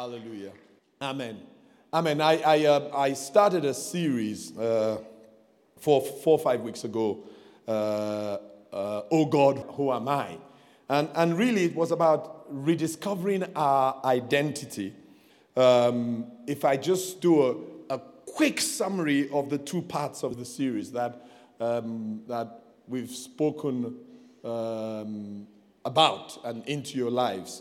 Hallelujah. Amen. Amen. I, I, uh, I started a series uh, four, four, five weeks ago. Uh, uh, oh God, who am I? And, and really, it was about rediscovering our identity. Um, if I just do a, a quick summary of the two parts of the series that, um, that we've spoken um, about and into your lives.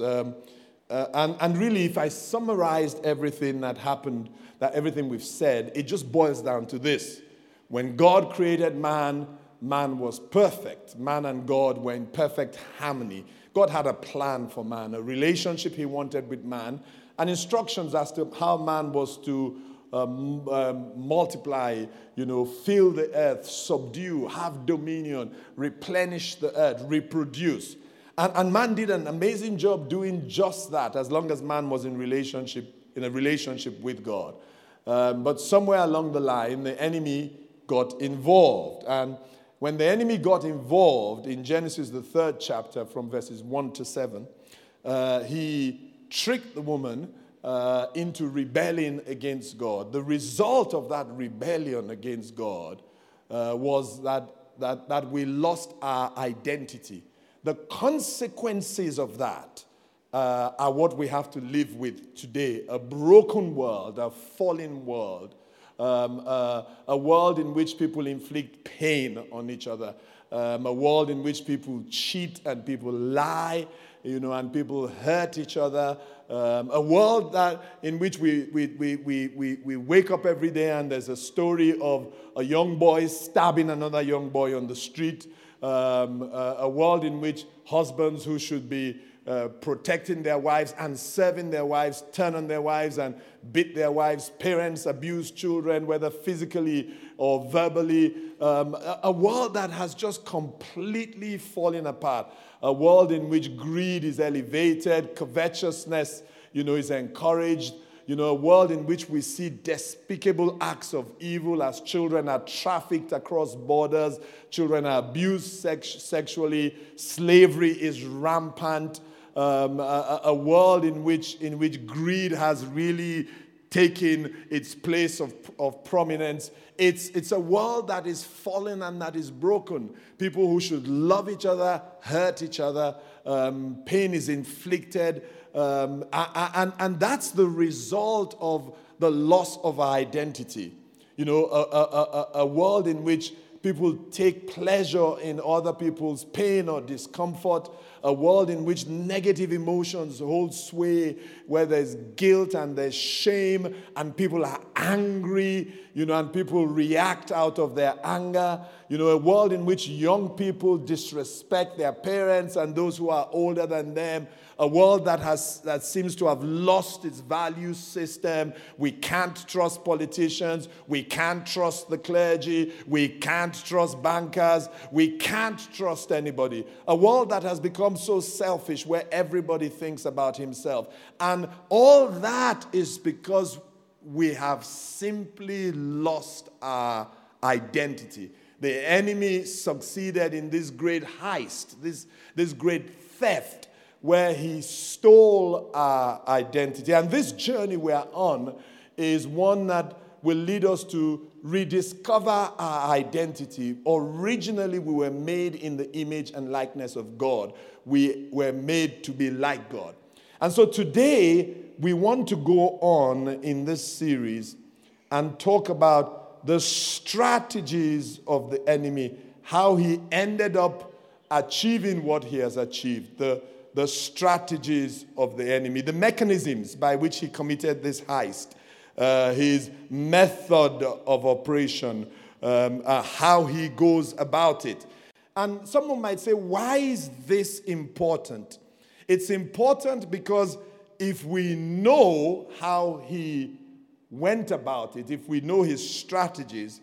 Uh, and, and really, if I summarized everything that happened, that everything we've said, it just boils down to this. When God created man, man was perfect. Man and God were in perfect harmony. God had a plan for man, a relationship he wanted with man, and instructions as to how man was to um, um, multiply, you know, fill the earth, subdue, have dominion, replenish the earth, reproduce. And, and man did an amazing job doing just that as long as man was in relationship, in a relationship with God. Um, but somewhere along the line, the enemy got involved. And when the enemy got involved in Genesis, the third chapter, from verses 1 to 7, uh, he tricked the woman uh, into rebelling against God. The result of that rebellion against God uh, was that, that, that we lost our identity. The consequences of that uh, are what we have to live with today a broken world, a fallen world, um, uh, a world in which people inflict pain on each other, um, a world in which people cheat and people lie, you know, and people hurt each other. Um, a world that in which we, we, we, we, we, wake up every day and there's a story of a young boy stabbing another young boy on the street um, a, a, world in which husbands who should be uh, protecting their wives and serving their wives turn on their wives and beat their wives, parents abuse children, whether physically or verbally. Um, a, a world that has just completely fallen apart. A world in which greed is elevated, covetousness, you know, is encouraged you know, a world in which we see despicable acts of evil as children are trafficked across borders, children are abused sex- sexually, slavery is rampant, um, a, a, world in which, in which greed has really taken its place of, of prominence. It's, it's a world that is fallen and that is broken. People who should love each other hurt each other, um, pain is inflicted. Um, and, and that's the result of the loss of our identity. You know, a, a, a, a world in which people take pleasure in other people's pain or discomfort, a world in which negative emotions hold sway, where there's guilt and there's shame, and people are angry, you know, and people react out of their anger. You know, a world in which young people disrespect their parents and those who are older than them a world that, has, that seems to have lost its value system. We can't trust politicians. We can't trust the clergy. We can't trust bankers. We can't trust anybody. A world that has become so selfish where everybody thinks about himself. And all that is because we have simply lost our identity. The enemy succeeded in this great heist, this, this great theft where he stole our identity. And this journey we are on is one that will lead us to rediscover our identity. Originally, we were made in the image and likeness of God, we were made to be like God. And so today, we want to go on in this series and talk about the strategies of the enemy, how he ended up achieving what he has achieved, the the strategies of the enemy, the mechanisms by which he committed this heist, uh, his method of operation, um, uh, how he goes about it. And someone might say, why is this important? It's important because if we know how he went about it, if we know his strategies,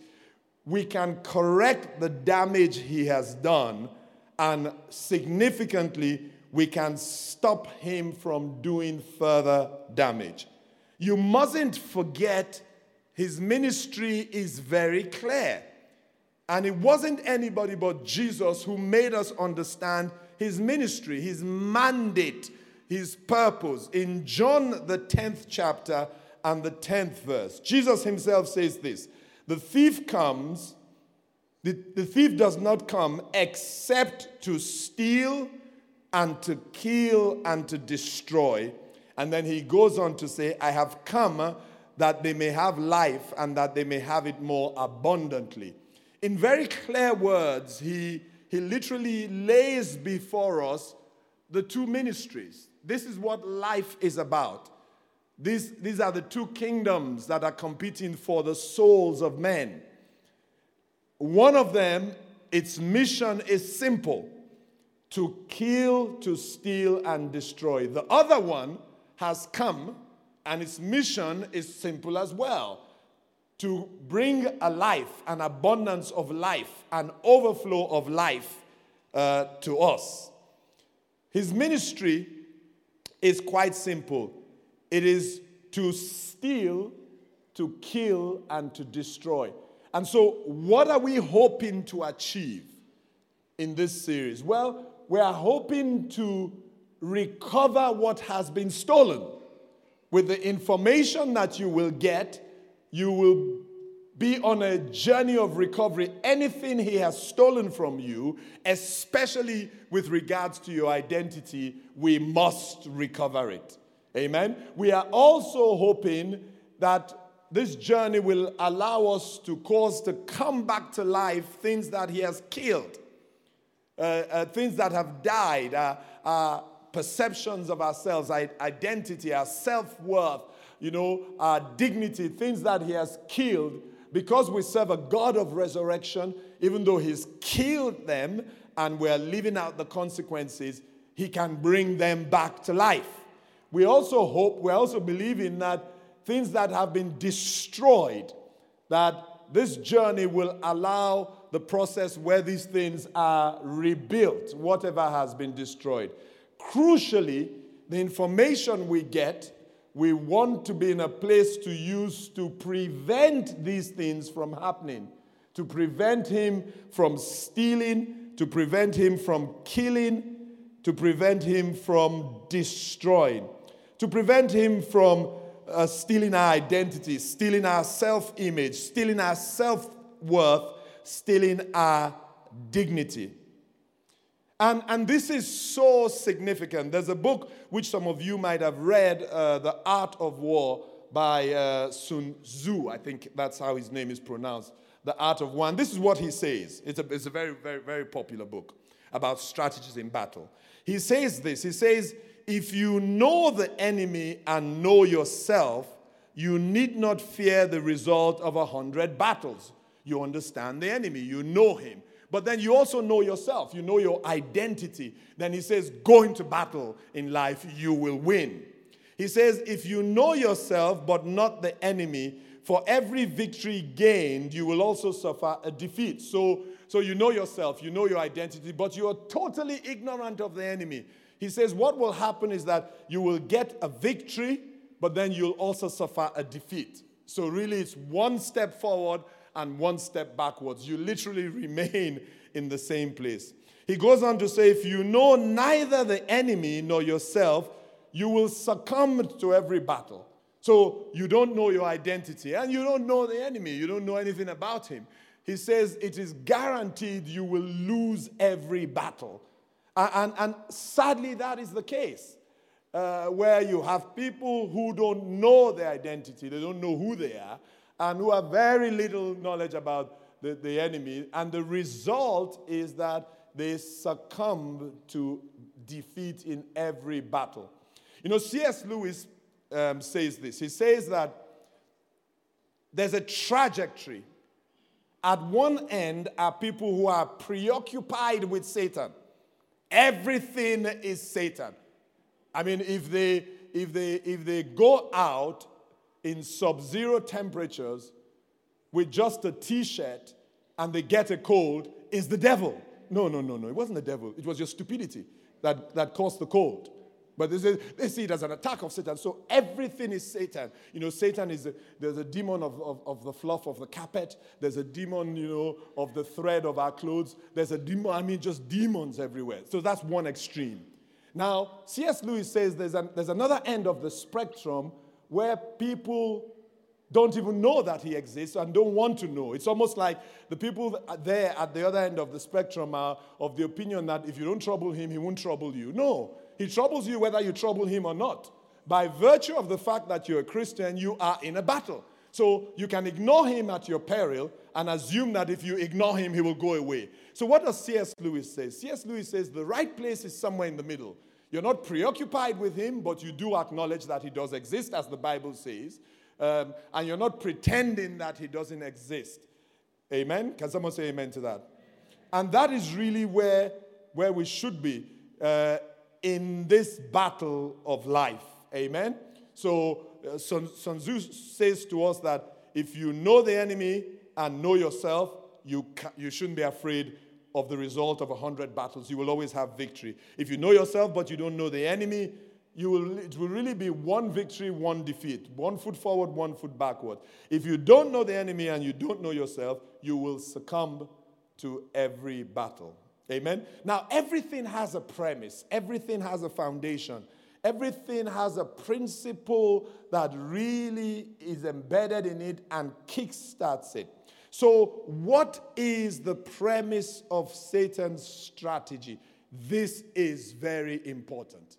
we can correct the damage he has done, and significantly, we can stop him from doing further damage. You mustn't forget his ministry is very clear. And it wasn't anybody but Jesus who made us understand his ministry, his mandate, his purpose. In John, the 10th chapter and the 10th verse, Jesus himself says this The thief comes, the, the thief does not come except to steal and to kill and to destroy. And then he goes on to say, I have come that they may have life and that they may have it more abundantly. In very clear words, he, he literally lays before us the two ministries. This is what life is about. These, these are the two kingdoms that are competing for the souls of men. One of them, its mission is simple to kill, to steal, and destroy. The other one has come, and its mission is simple as well to bring a life, an abundance of life, an overflow of life uh, to us. His ministry is quite simple it is to steal, to kill, and to destroy. And so, what are we hoping to achieve in this series? Well, we are hoping to recover what has been stolen. With the information that you will get, you will be on a journey of recovery. Anything he has stolen from you, especially with regards to your identity, we must recover it. Amen. We are also hoping that this journey will allow us to cause to come back to life things that he has killed, uh, uh, things that have died, our, uh perceptions of ourselves, our identity, our self worth, you know, our dignity, things that he has killed. Because we serve a God of resurrection, even though he's killed them and we're living out the consequences, he can bring them back to life. We also hope, we also believe in that things that have been destroyed, that this journey will allow the process where these things are rebuilt, whatever has been destroyed. Crucially, the information we get, we want to be in a place to use to prevent these things from happening, to prevent him from stealing, to prevent him from killing, to prevent him from destroying, to prevent him from uh, stealing our identity, stealing our self image, stealing our self worth, stealing our dignity. And, and this is so significant. There's a book which some of you might have read, uh, The Art of War by uh, Sun Tzu. I think that's how his name is pronounced. The Art of War. This is what he says. It's a, it's a very, very, very popular book about strategies in battle. He says this He says, If you know the enemy and know yourself, you need not fear the result of a hundred battles. You understand the enemy, you know him. But then you also know yourself, you know your identity. Then he says, Go into battle in life, you will win. He says, If you know yourself but not the enemy, for every victory gained, you will also suffer a defeat. So, so you know yourself, you know your identity, but you are totally ignorant of the enemy. He says, What will happen is that you will get a victory, but then you'll also suffer a defeat. So, really, it's one step forward and one step backwards. You literally remain in the same place. He goes on to say, if you know neither the enemy nor yourself, you will succumb to every battle. So you don't know your identity and you don't know the enemy. You don't know anything about him. He says it is guaranteed you will lose every battle. And, and, and sadly, that is the case. Uh, where you have people who don't know their identity, they don't know who they are, and who have very little knowledge about the, the enemy. And the result is that they succumb to defeat in every battle. You know, C.S. Lewis um, says this. He says that there's a trajectory. At one end are people who are preoccupied with Satan. Everything is Satan. I mean, if they if they, if they go out in sub zero temperatures with just a t shirt and they get a cold, is the devil. No, no, no, no. It wasn't the devil. It was your stupidity that, that caused the cold. But they, say, they see it as an attack of Satan. So everything is Satan. You know, Satan is a, there's a demon of, of, of, the fluff of the carpet. There's a demon, you know, of the thread of our clothes. There's a demon, I mean, just demons everywhere. So that's one extreme. Now, C.S. Lewis says there's, an, there's another end of the spectrum where people don't even know that he exists and don't want to know. It's almost like the people there at the other end of the spectrum are of the opinion that if you don't trouble him, he won't trouble you. No, he troubles you whether you trouble him or not. By virtue of the fact that you're a Christian, you are in a battle. So you can ignore him at your peril and assume that if you ignore him, he will go away. So what does C.S. Lewis say? C.S. Lewis says the right place is somewhere in the middle. You're not preoccupied with him, but you do acknowledge that he does exist, as the Bible says. Um, and you're not pretending that he doesn't exist. Amen? Can someone say amen to that? And that is really where, where we should be uh, in this battle of life. Amen? So, uh, Sun, Tzu says to us that if you know the enemy and know yourself, you, ca- you shouldn't be afraid of the result of a hundred battles. You will always have victory. If you know yourself but you don't know the enemy, you will, it will really be one victory, one defeat, one foot forward, one foot backward. If you don't know the enemy and you don't know yourself, you will succumb to every battle. Amen. Now, everything has a premise, everything has a foundation, everything has a principle that really is embedded in it and kickstarts it. So, what is the premise of Satan's strategy? This is very important.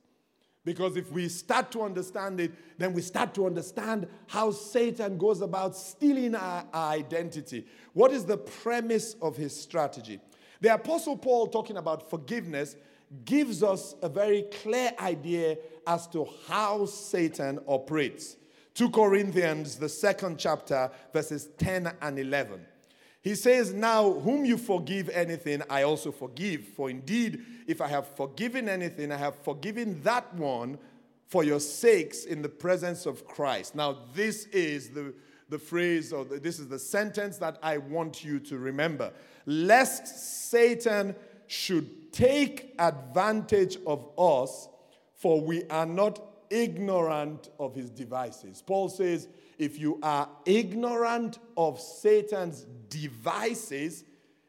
Because if we start to understand it, then we start to understand how Satan goes about stealing our, our, identity. What is the premise of his strategy? The Apostle Paul, talking about forgiveness, gives us a very clear idea as to how Satan operates. 2 Corinthians, the second chapter, verses 10 and 11. He says, Now, whom you forgive anything, I also forgive. For indeed, if I have forgiven anything, I have forgiven that one for your sakes in the presence of Christ. Now, this is the, the phrase, or the, this is the sentence that I want you to remember. Lest Satan should take advantage of us, for we are not ignorant of his devices. Paul says, if you are ignorant of Satan's devices,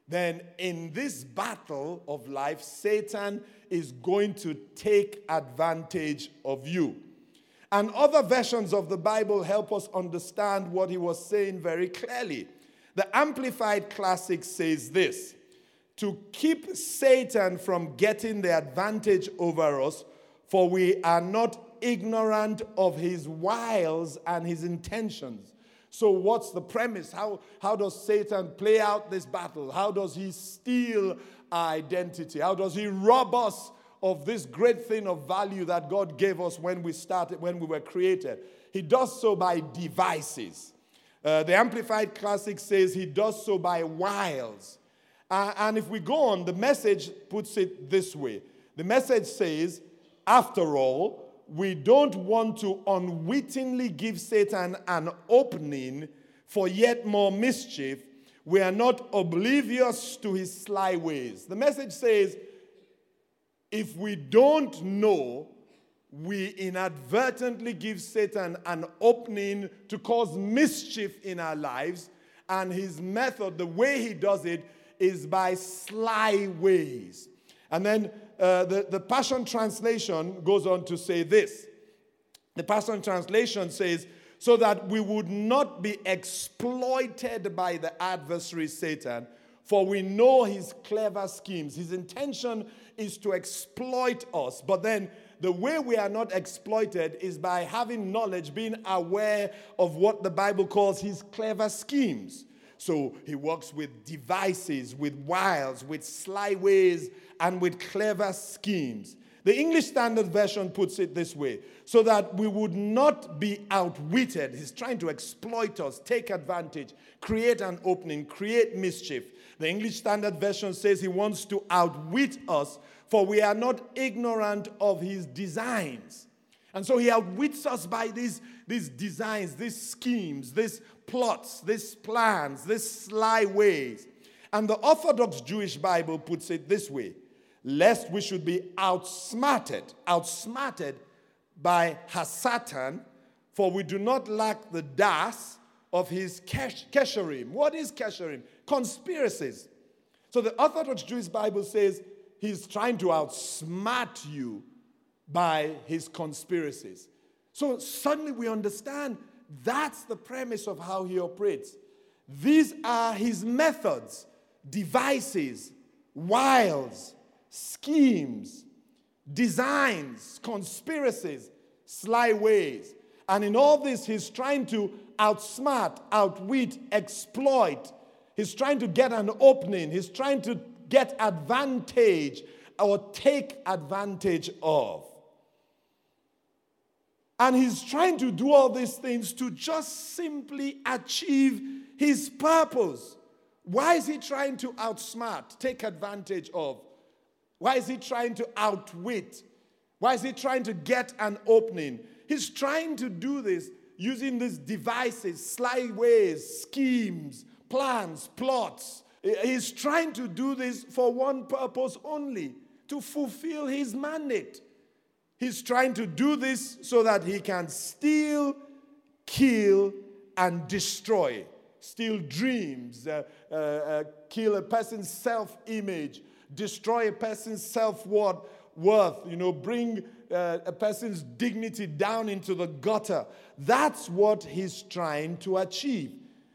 then in this battle of life, Satan is going to take advantage of you. And other versions of the Bible help us understand what he was saying very clearly. The Amplified Classic says this to keep Satan from getting the advantage over us, for we are not ignorant of his wiles and his intentions. So, what's the premise? How, how does Satan play out this battle? How does he steal our identity? How does he rob us of this great thing of value that God gave us when we started, when we were created? He does so by devices. Uh, the Amplified Classic says he does so by wiles. Uh, and if we go on, the message puts it this way the message says, after all, we don't want to unwittingly give Satan an opening for yet more mischief. We are not oblivious to his sly ways. The message says if we don't know, we inadvertently give Satan an opening to cause mischief in our lives. And his method, the way he does it, is by sly ways. And then uh, the, the Passion Translation goes on to say this. The Passion Translation says, so that we would not be exploited by the adversary Satan, for we know his clever schemes. His intention is to exploit us, but then the way we are not exploited is by having knowledge, being aware of what the Bible calls his clever schemes. So he works with devices, with wiles, with sly ways, and with clever schemes. The English Standard Version puts it this way so that we would not be outwitted. He's trying to exploit us, take advantage, create an opening, create mischief. The English Standard Version says he wants to outwit us, for we are not ignorant of his designs. And so he outwits us by these, these designs, these schemes, these plots, these plans, these sly ways. And the Orthodox Jewish Bible puts it this way lest we should be outsmarted, outsmarted by Hasatan, for we do not lack the das of his kesherim. What is kesherim? Conspiracies. So the Orthodox Jewish Bible says he's trying to outsmart you by his conspiracies. So suddenly we understand that's the premise of how he operates. These are his methods, devices, wiles, schemes, designs, conspiracies, sly ways. And in all this, he's trying to outsmart, outwit, exploit. He's trying to get an opening. He's trying to get advantage or take advantage of. And he's trying to do all these things to just simply achieve his purpose. Why is he trying to outsmart, take advantage of? Why is he trying to outwit? Why is he trying to get an opening? He's trying to do this using these devices, sly ways, schemes, plans, plots. He's trying to do this for one purpose only to fulfill his mandate. He's trying to do this so that he can steal, kill, and destroy. Steal dreams, uh, uh, uh, kill a person's self image, destroy a person's self worth, you know, bring uh, a person's dignity down into the gutter. That's what he's trying to achieve.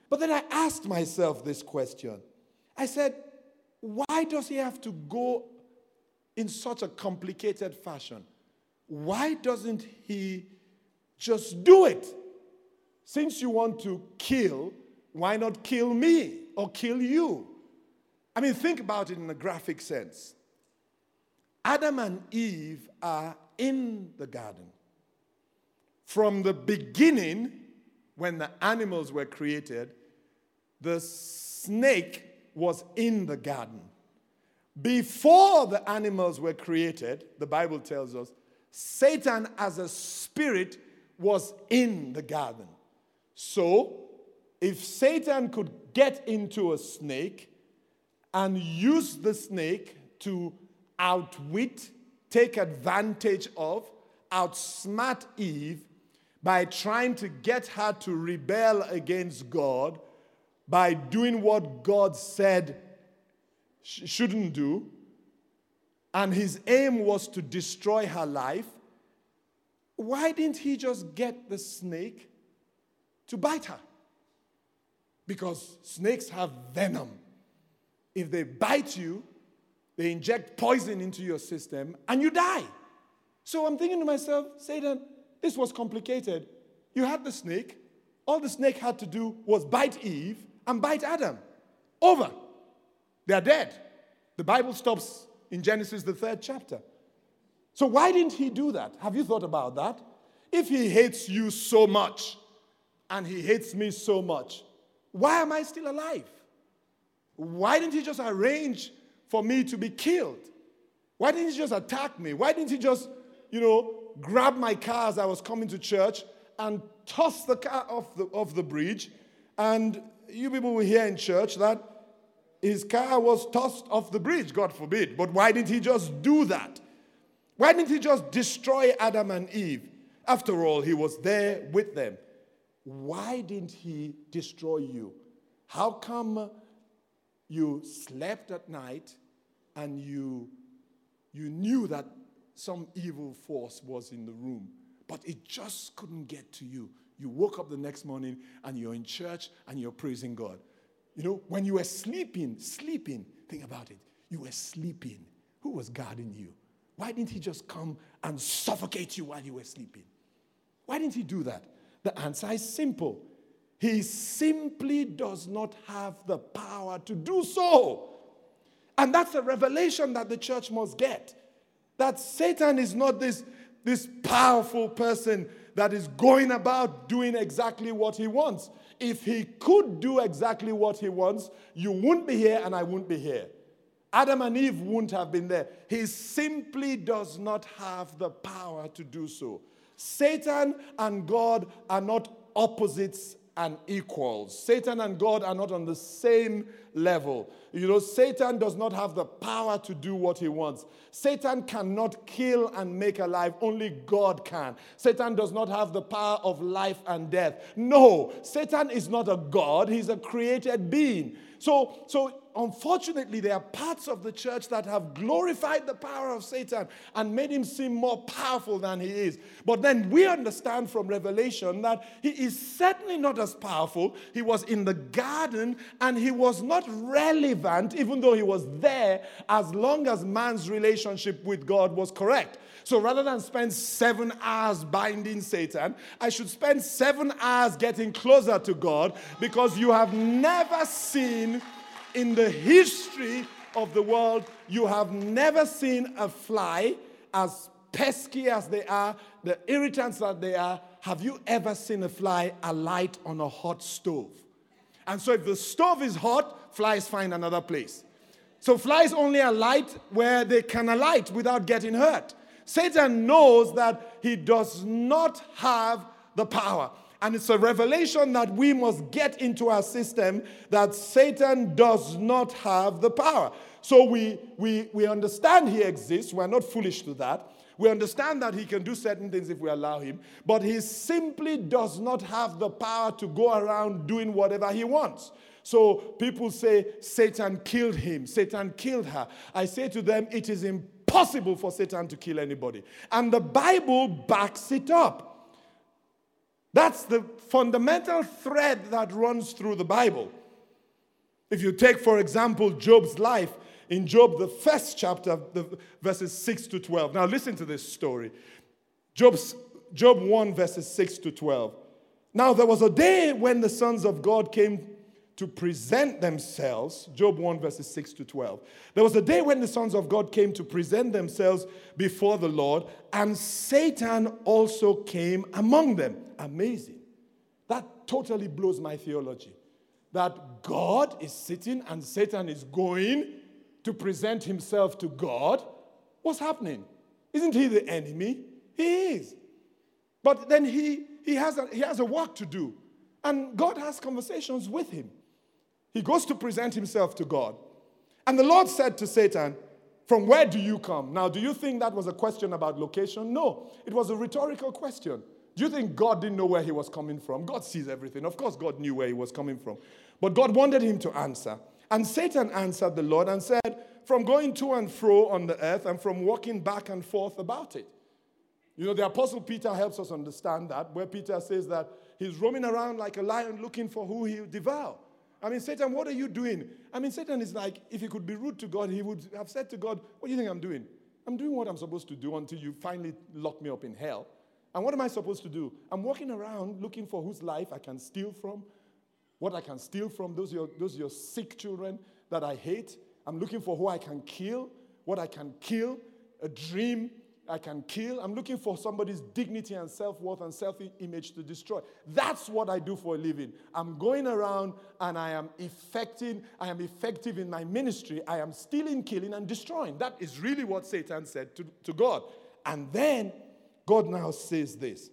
But then I asked myself this question I said, why does he have to go in such a complicated fashion? why doesn't he just do it? Since you want to kill, why not kill me or kill you? I mean, think about it in a graphic sense. Adam and Eve are in the garden. From the beginning, when the animals were created, the snake was in the garden. Before the animals were created, the Bible tells us, Satan as a spirit was in the garden. So, if Satan could get into a snake and use the snake to outwit, take advantage of, outsmart Eve by trying to get her to rebel against God, by doing what God said she shouldn't do, and his aim was to destroy her life, why didn't he just get the snake to bite her? Because snakes have venom. If they bite you, they inject poison into your system and you die. So I'm thinking to myself, Satan, this was complicated. You had the snake. All the snake had to do was bite Eve and bite Adam. Over. They are dead. The Bible stops in Genesis, the third chapter. So, why didn't he do that? Have you thought about that? If he hates you so much and he hates me so much, why am I still alive? Why didn't he just arrange for me to be killed? Why didn't he just attack me? Why didn't he just, you know, grab my car as I was coming to church and toss the car off the, off the bridge? And you people were here in church that his car was tossed off the bridge, God forbid. But why didn't he just do that? Why didn't he just destroy Adam and Eve? After all, he was there with them. Why didn't he destroy you? How come you slept at night and you, you knew that some evil force was in the room, but it just couldn't get to you? You woke up the next morning and you're in church and you're praising God. You know, when you were sleeping, sleeping, think about it. You were sleeping. Who was guarding you? Why didn't he just come and suffocate you while you were sleeping? Why didn't he do that? The answer is simple. He simply does not have the power to do so. And that's a revelation that the church must get. That Satan is not this, this powerful person that is going about doing exactly what he wants. If he could do exactly what he wants, you wouldn't be here and I wouldn't be here. Adam and Eve wouldn't have been there. He simply does not have the power to do so. Satan and God are not opposites and equals. Satan and God are not on the same level. You know, Satan does not have the power to do what he wants. Satan cannot kill and make alive, only God can. Satan does not have the power of life and death. No, Satan is not a God, he's a created being. So, so unfortunately, there are parts of the church that have glorified the power of Satan and made him seem more powerful than he is. But then we understand from Revelation that he is certainly not as powerful. He was in the garden and he was not relevant, even though he was there, as long as man's relationship with God was correct. So rather than spend seven hours binding Satan, I should spend seven hours getting closer to God because you have never seen in the history of the world, you have never seen a fly as pesky as they are, the irritants that they are. Have you ever seen a fly alight on a hot stove? And so, if the stove is hot, flies find another place. So, flies only alight where they can alight without getting hurt. Satan knows that he does not have the power. And it's a revelation that we must get into our system that Satan does not have the power. So we, we, we understand he exists. We're not foolish to that. We understand that he can do certain things if we allow him, but he simply does not have the power to go around doing whatever he wants. So people say Satan killed him, Satan killed her. I say to them, it is impossible for Satan to kill anybody. And the Bible backs it up. That's the fundamental thread that runs through the Bible. If you take, for example, Job's life, in Job, the first chapter, the verses 6 to 12. Now, listen to this story. Job's, Job 1, verses 6 to 12. Now, there was a day when the sons of God came to present themselves. Job 1, verses 6 to 12. There was a day when the sons of God came to present themselves before the Lord, and Satan also came among them. Amazing. That totally blows my theology. That God is sitting and Satan is going to present himself to God. What's happening? Isn't he the enemy? He is. But then he, he, has a, he has a work to do. And God has conversations with him. He goes to present himself to God. And the Lord said to Satan, From where do you come? Now, do you think that was a question about location? No, it was a rhetorical question. Do you think God didn't know where he was coming from? God sees everything. Of course, God knew where he was coming from. But God wanted him to answer. And Satan answered the Lord and said, From going to and fro on the earth and from walking back and forth about it. You know, the Apostle Peter helps us understand that, where Peter says that he's roaming around like a lion looking for who he'll devour. I mean, Satan, what are you doing? I mean, Satan is like, if he could be rude to God, he would have said to God, What do you think I'm doing? I'm doing what I'm supposed to do until you finally lock me up in hell. And what am I supposed to do? I'm walking around looking for whose life I can steal from, what I can steal from, those your, those your sick children that I hate. I'm looking for who I can kill, what I can kill, a dream I can kill. I'm looking for somebody's dignity and self worth and self image to destroy. That's what I do for a living. I'm going around and I am effecting, I am effective in my ministry. I am stealing, killing, and destroying. That is really what Satan said to, to God. And then God now says this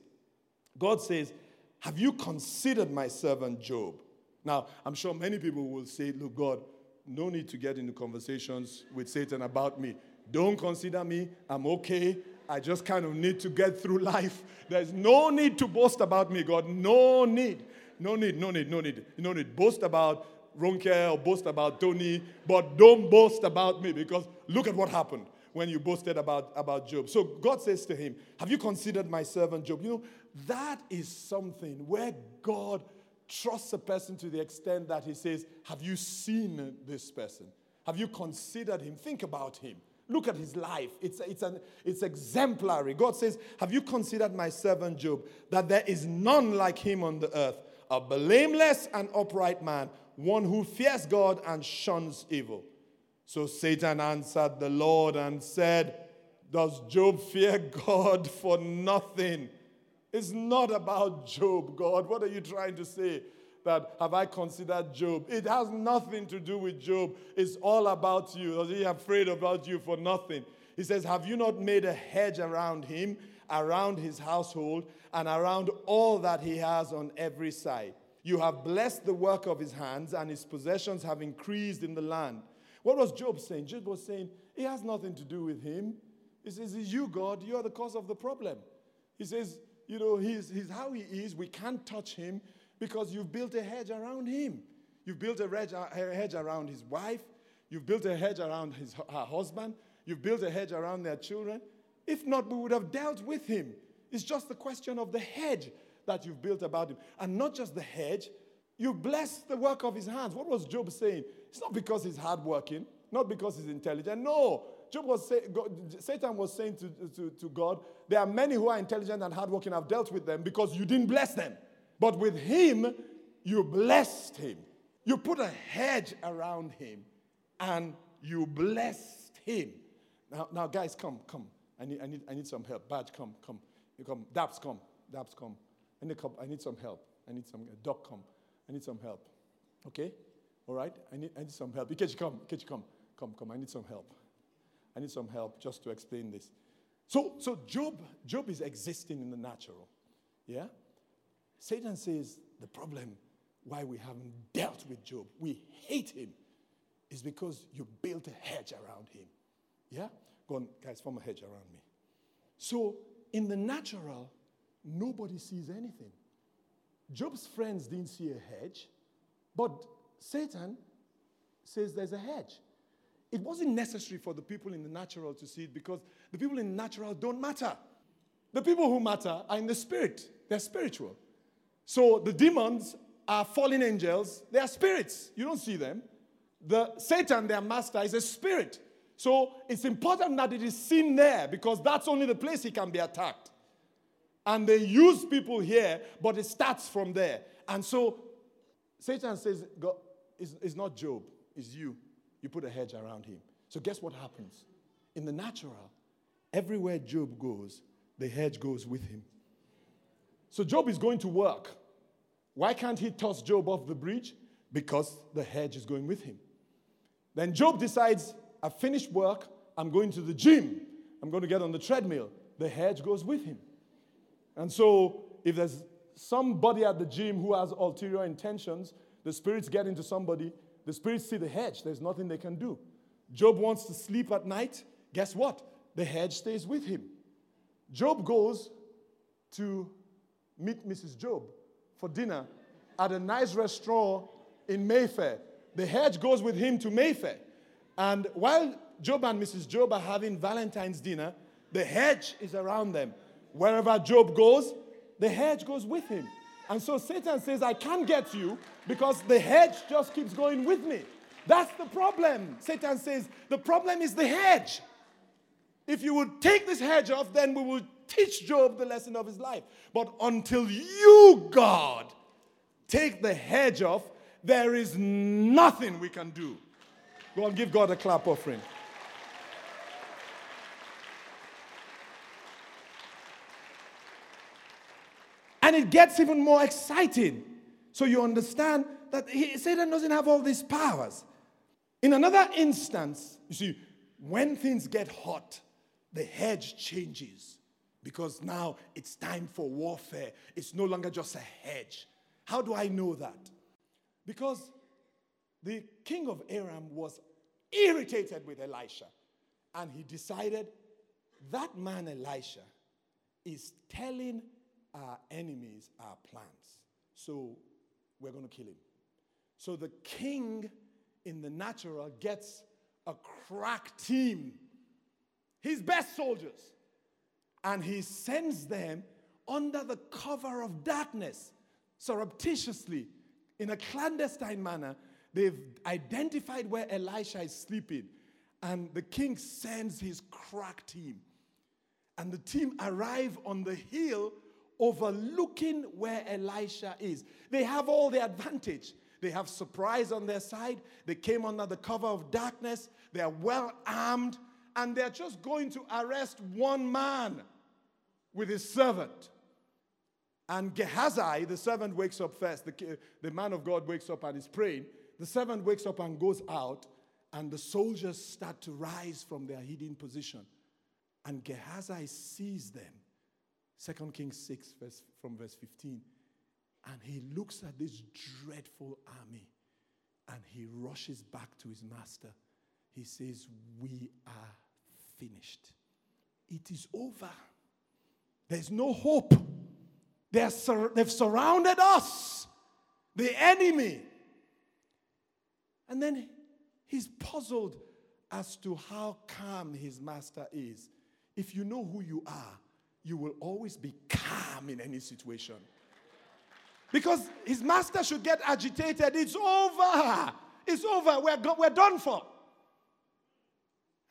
God says, Have you considered my servant Job? Now, I'm sure many people will say, Look, God, no need to get into conversations with Satan about me. Don't consider me. I'm okay. I just kind of need to get through life. There's no need to boast about me, God. No need. No need, no need, no need. No need. Boast about Ronke or boast about Tony, but don't boast about me because look at what happened when you boasted about, about Job. So God says to him, Have you considered my servant Job? You know, that is something where God trusts a person to the extent that he says, Have you seen this person? Have you considered him? Think about him. Look at his life. It's, it's, an, it's exemplary. God says, Have you considered my servant Job, that there is none like him on the earth, a blameless and upright man, one who fears God and shuns evil? So Satan answered the Lord and said, Does Job fear God for nothing? It's not about Job, God. What are you trying to say? That have I considered Job? It has nothing to do with Job. It's all about you. Was he afraid about you for nothing? He says, Have you not made a hedge around him, around his household, and around all that he has on every side? You have blessed the work of his hands, and his possessions have increased in the land. What was Job saying? Job was saying, It has nothing to do with him. He says, you, God. You are the cause of the problem. He says, You know, he's, he's how he is. We can't touch him because you've built a hedge around him. You've built a hedge around his wife. You've built a hedge around his, her husband. You've built a hedge around their children. If not, we would have dealt with him. It's just the question of the hedge that you've built about him. And not just the hedge, you bless the work of his hands. What was Job saying? It's not because he's hardworking, not because he's intelligent. No. Job was say, God, Satan was saying to, to, to God, There are many who are intelligent and hardworking. I've dealt with them because you didn't bless them. But with him, you blessed him. You put a hedge around him and you blessed him. Now, now guys, come, come. I need, I need, I need some help. Badge, come, come. You come. Daps, come. Daps, come. I need, I need some help. I need some, Doc, come. I need some help. Okay? All right? I need, I need some help. Ikechi, come. Ikechi, come. Come, come. I need some help. I need some help just to explain this. So, so Job, Job is existing in the natural. Yeah? Satan says the problem why we haven't dealt with Job, we hate him, is because you built a hedge around him. Yeah? Go on, guys, form a hedge around me. So, in the natural, nobody sees anything. Job's friends didn't see a hedge, but Satan says there's a hedge. It wasn't necessary for the people in the natural to see it because the people in the natural don't matter. The people who matter are in the spirit, they're spiritual. So the demons are fallen angels, they are spirits. You don't see them. The Satan, their master, is a spirit. So it's important that it is seen there because that's only the place he can be attacked. And they use people here, but it starts from there. And so Satan says, God, it's, it's not Job, it's you. You put a hedge around him. So guess what happens? In the natural, everywhere Job goes, the hedge goes with him. So Job is going to work. Why can't he toss Job off the bridge? Because the hedge is going with him. Then Job decides, I've finished work, I'm going to the gym, I'm going to get on the treadmill. The hedge goes with him. And so, if there's somebody at the gym who has ulterior intentions, the spirits get into somebody, the spirits see the hedge, there's nothing they can do. Job wants to sleep at night, guess what? The hedge stays with him. Job goes to meet Mrs. Job for dinner at a nice restaurant in Mayfair. The hedge goes with him to Mayfair. And while Job and Mrs. Job are having Valentine's dinner, the hedge is around them. Wherever Job goes, the hedge goes with him. And so Satan says, I can't get you because the hedge just keeps going with me. That's the problem. Satan says, the problem is the hedge. If you would take this hedge off, then we will teach Job the lesson of his life. But until you, God, take the hedge off, there is nothing we can do. Go and give God a clap offering. And it gets even more exciting. So you understand that he, Satan doesn't have all these powers. In another instance, you see, when things get hot, the hedge changes because now it's time for warfare. It's no longer just a hedge. How do I know that? Because the king of Aram was irritated with Elisha and he decided that man, Elisha, is telling our enemies our plans. So we're going to kill him. So the king in the natural gets a crack team, his best soldiers, and he sends them under the cover of darkness, surreptitiously, in a clandestine manner. They've identified where Elisha is sleeping, and the king sends his crack team. And the team arrive on the hill overlooking where Elisha is. They have all the advantage. They have surprise on their side. They came under the cover of darkness. They are well armed. And they're just going to arrest one man with his servant. And Gehazi, the servant, wakes up first. The, the man of God wakes up and is praying. The servant wakes up and goes out, and the soldiers start to rise from their hidden position. And Gehazi sees them. 2 Kings 6, verse, from verse 15. And he looks at this dreadful army and he rushes back to his master. He says, We are finished. It is over. There's no hope. They're sur- they've surrounded us, the enemy. And then he's puzzled as to how calm his master is. If you know who you are, you will always be calm in any situation. Because his master should get agitated. It's over. It's over. We're, go- we're done for.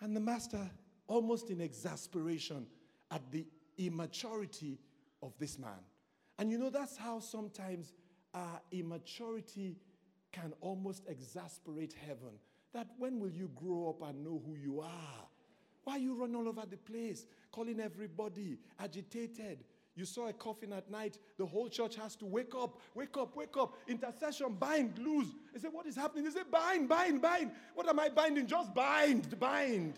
And the master, almost in exasperation at the immaturity of this man. And you know, that's how sometimes our immaturity can almost exasperate heaven. That when will you grow up and know who you are? Why you run all over the place, calling everybody, agitated? You saw a coffin at night, the whole church has to wake up, wake up, wake up. Intercession, bind, loose. They say, What is happening? They say, Bind, bind, bind. What am I binding? Just bind, bind.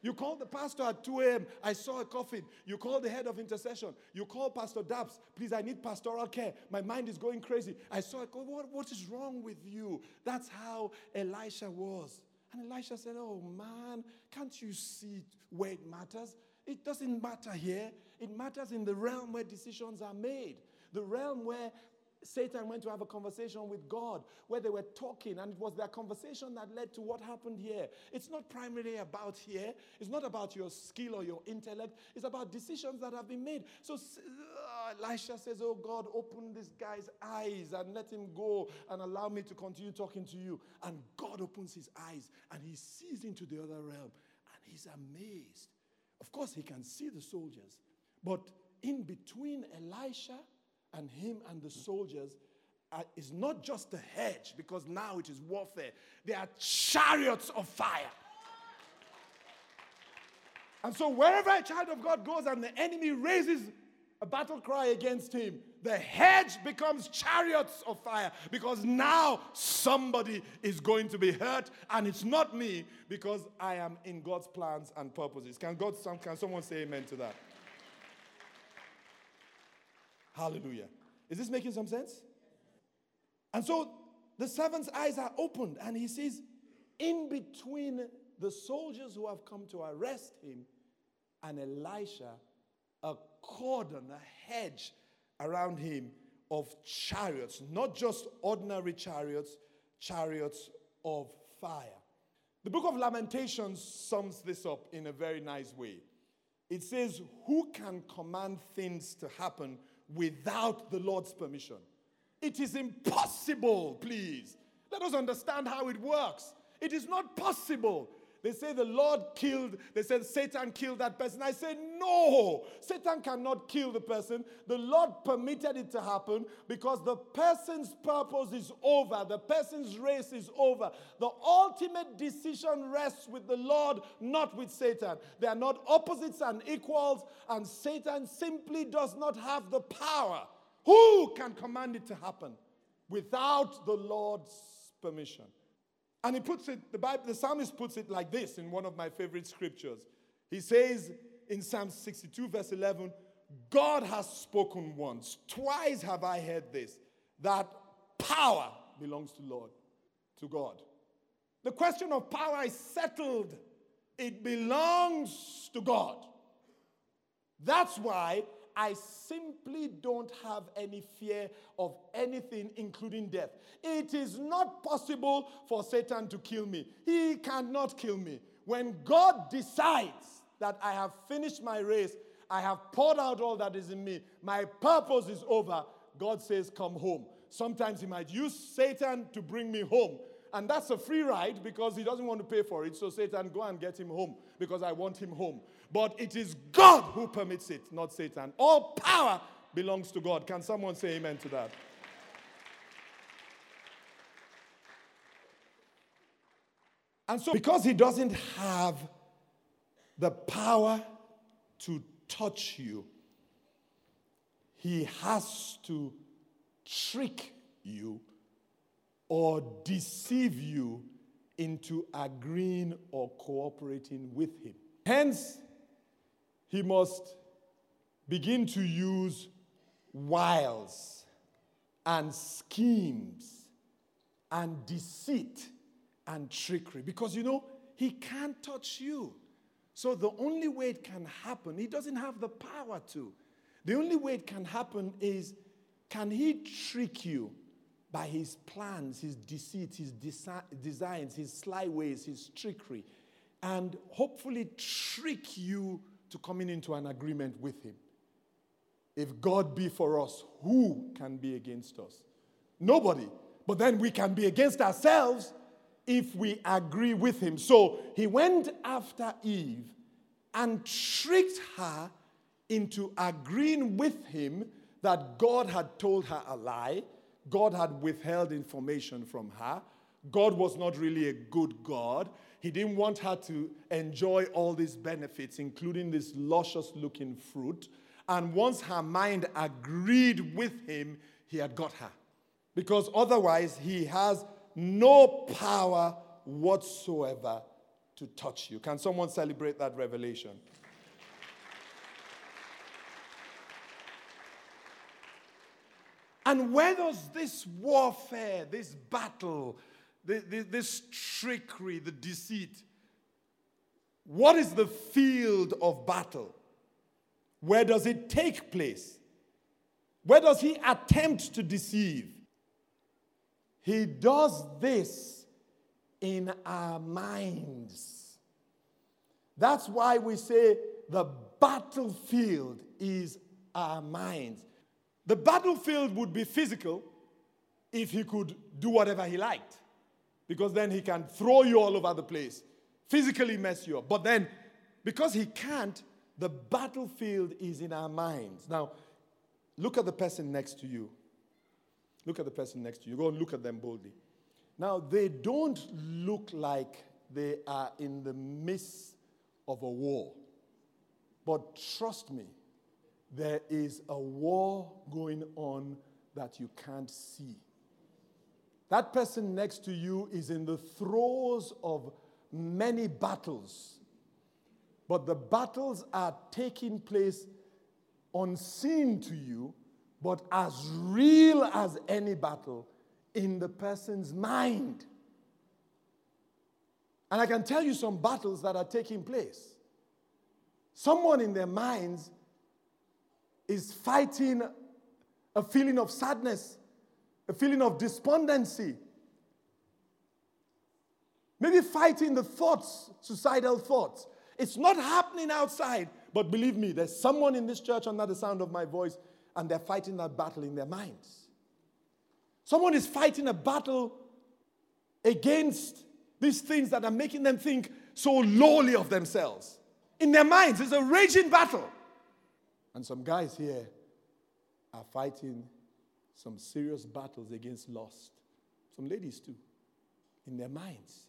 You call the pastor at 2 a.m. I saw a coffin. You call the head of intercession. You call Pastor Dabbs. Please, I need pastoral care. My mind is going crazy. I saw a what, what is wrong with you? That's how Elisha was. And Elisha said, Oh man, can't you see where it matters? It doesn't matter here. It matters in the realm where decisions are made, the realm where Satan went to have a conversation with God where they were talking, and it was their conversation that led to what happened here. It's not primarily about here, it's not about your skill or your intellect, it's about decisions that have been made. So uh, Elisha says, Oh God, open this guy's eyes and let him go and allow me to continue talking to you. And God opens his eyes and he sees into the other realm and he's amazed. Of course, he can see the soldiers, but in between Elisha and him and the soldiers is not just a hedge, because now it is warfare. They are chariots of fire. And so, wherever a child of God goes and the enemy raises a battle cry against him, the hedge becomes chariots of fire because now somebody is going to be hurt, and it's not me because I am in God's plans and purposes. Can God, can someone say amen to that? Hallelujah. Is this making some sense? And so the servant's eyes are opened, and he sees in between the soldiers who have come to arrest him and Elisha a cordon, a hedge around him of chariots, not just ordinary chariots, chariots of fire. The book of Lamentations sums this up in a very nice way. It says, Who can command things to happen without the Lord's permission? It is impossible, please. Let us understand how it works. It is not possible. They say the Lord killed, they said Satan killed that person. I say, no, Satan cannot kill the person. The Lord permitted it to happen because the person's purpose is over, the person's race is over. The ultimate decision rests with the Lord, not with Satan. They are not opposites and equals, and Satan simply does not have the power. Who can command it to happen without the Lord's permission? And he puts it, the Bible, the psalmist puts it like this in one of my favorite scriptures. He says in Psalm 62, verse 11, God has spoken once, twice have I heard this, that power belongs to Lord, to God. The question of power is settled. It belongs to God. That's why I simply don't have any fear of anything, including death. It is not possible for Satan to kill me. He cannot kill me. When God decides that I have finished my race, I have poured out all that is in me, my purpose is over, God says, Come home. Sometimes He might use Satan to bring me home. And that's a free ride because he doesn't want to pay for it. So, Satan, go and get him home because I want him home. But it is God who permits it, not Satan. All power belongs to God. Can someone say amen to that? And so, because he doesn't have the power to touch you, he has to trick you or deceive you into agreeing or cooperating with him. Hence, he must begin to use wiles and schemes and deceit and trickery because you know he can't touch you. So the only way it can happen, he doesn't have the power to. The only way it can happen is can he trick you by his plans, his deceit, his desi- designs, his sly ways, his trickery, and hopefully trick you to coming into an agreement with him. If God be for us, who can be against us? Nobody. But then we can be against ourselves if we agree with him. So he went after Eve and tricked her into agreeing with him that God had told her a lie, God had withheld information from her. God was not really a good God. He didn't want her to enjoy all these benefits, including this luscious looking fruit. And once her mind agreed with him, he had got her. Because otherwise, he has no power whatsoever to touch you. Can someone celebrate that revelation? And where does this warfare, this battle, this trickery, the deceit, what is the field of battle? Where does it take place? Where does he attempt to deceive? He does this in our minds. That's why we say the battlefield is our minds. The battlefield would be physical if he could do whatever he liked, because then he can throw you all over the place, physically mess you up. But then, because he can't, the battlefield is in our minds. Now, look at the person next to you. Look at the person next to you. Go and look at them boldly. Now, they don't look like they are in the midst of a war. But trust me, there is a war going on that you can't see. That person next to you is in the throes of many battles, but the battles are taking place unseen to you, but as real as any battle in the person's mind. And I can tell you some battles that are taking place. Someone in their minds is fighting a feeling of sadness, a feeling of despondency. Maybe fighting the thoughts, suicidal thoughts. It's not happening outside, but believe me, there's someone in this church under the sound of my voice, and they're fighting that battle in their minds. Someone is fighting a battle against these things that are making them think so lowly of themselves. In their minds, it's a raging battle. And some guys here are fighting some serious battles against lust. Some ladies too, in their minds.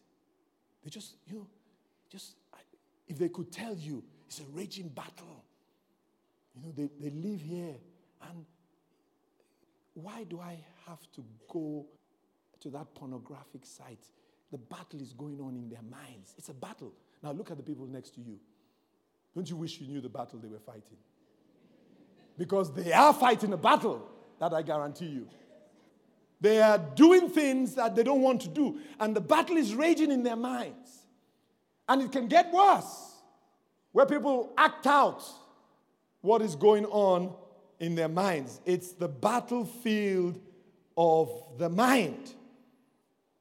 They just, you know, just, if they could tell you, it's a raging battle. You know, they, they live here and why do I have to go to that pornographic site? The battle is going on in their minds. It's a battle. Now look at the people next to you. Don't you wish you knew the battle they were fighting? Because they are fighting a battle, that I guarantee you. They are doing things that they don't want to do, and the battle is raging in their minds. And it can get worse, where people act out what is going on in their minds. It's the battlefield of the mind.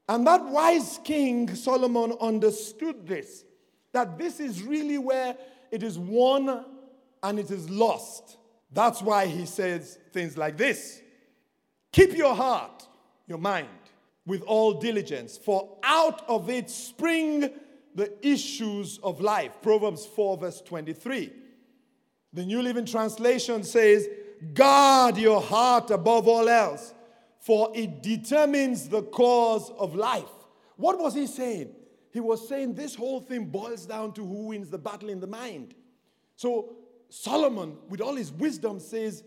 And that wise king, Solomon, understood this that this is really where it is won and it is lost. That's why he says things like this Keep your heart, your mind, with all diligence, for out of it spring the issues of life. Proverbs 4, verse 23. The New Living Translation says, Guard your heart above all else, for it determines the cause of life. What was he saying? He was saying this whole thing boils down to who wins the battle in the mind. So Solomon, with all his wisdom, says,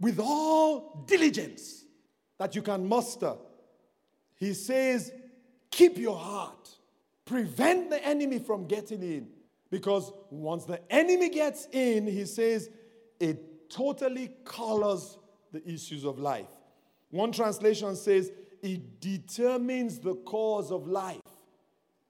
with all diligence that you can muster. He says, keep your heart. Prevent the enemy from getting in. Because once the enemy gets in, he says, it totally colors the issues of life. One translation says, it determines the cause of life.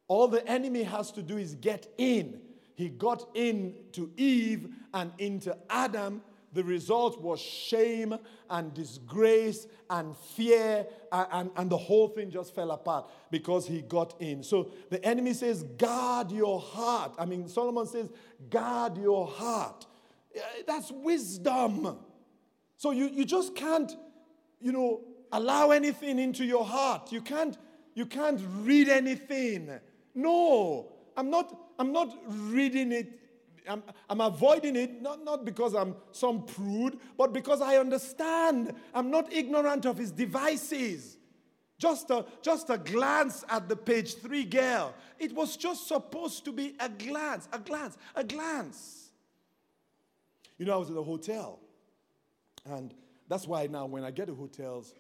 All the enemy has to do is get in. He got in to Eve and into Adam. The result was shame and disgrace and fear, and, and, and, the whole thing just fell apart because he got in. So the enemy says, Guard your heart. I mean, Solomon says, Guard your heart. Uh, that's wisdom. So you, you just can't, you know, allow anything into your heart. You can't, you can't read anything. No, I'm not, I'm not reading it. I'm, I'm avoiding it, not, not because I'm some prude, but because I understand. I'm not ignorant of his devices. Just a, just a glance at the page three girl. It was just supposed to be a glance, a glance, a glance. You know, I was in a hotel, and that's why now when I get to hotels,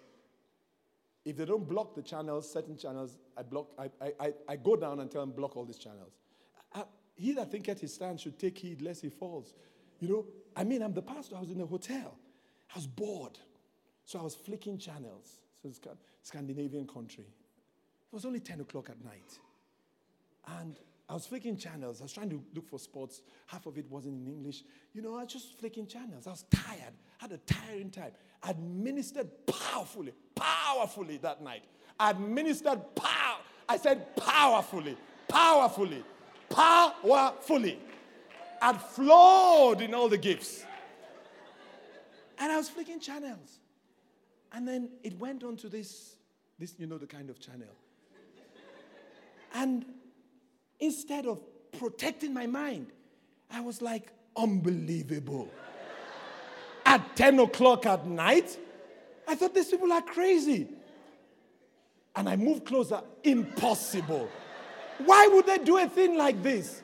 if they don't block the channels, certain channels, I block. I, I, I go down and tell them block all these channels. I, he that thinketh his stand should take heed lest he falls. You know, I mean, I'm the pastor. I was in a hotel. I was bored, so I was flicking channels. So it's Scandinavian country. It was only 10 o'clock at night, and I was flicking channels. I was trying to look for sports. Half of it wasn't in English. You know, I was just flicking channels. I was tired. I had a tiring time. I administered powerfully, powerfully that night. I administered power. I said powerfully, powerfully, powerfully. I'd flowed in all the gifts. And I was flicking channels. And then it went on to this, this, you know, the kind of channel. And instead of protecting my mind, I was like, unbelievable. at 10 o'clock at night, I thought these people are crazy. And I moved closer, impossible. Why would they do a thing like this?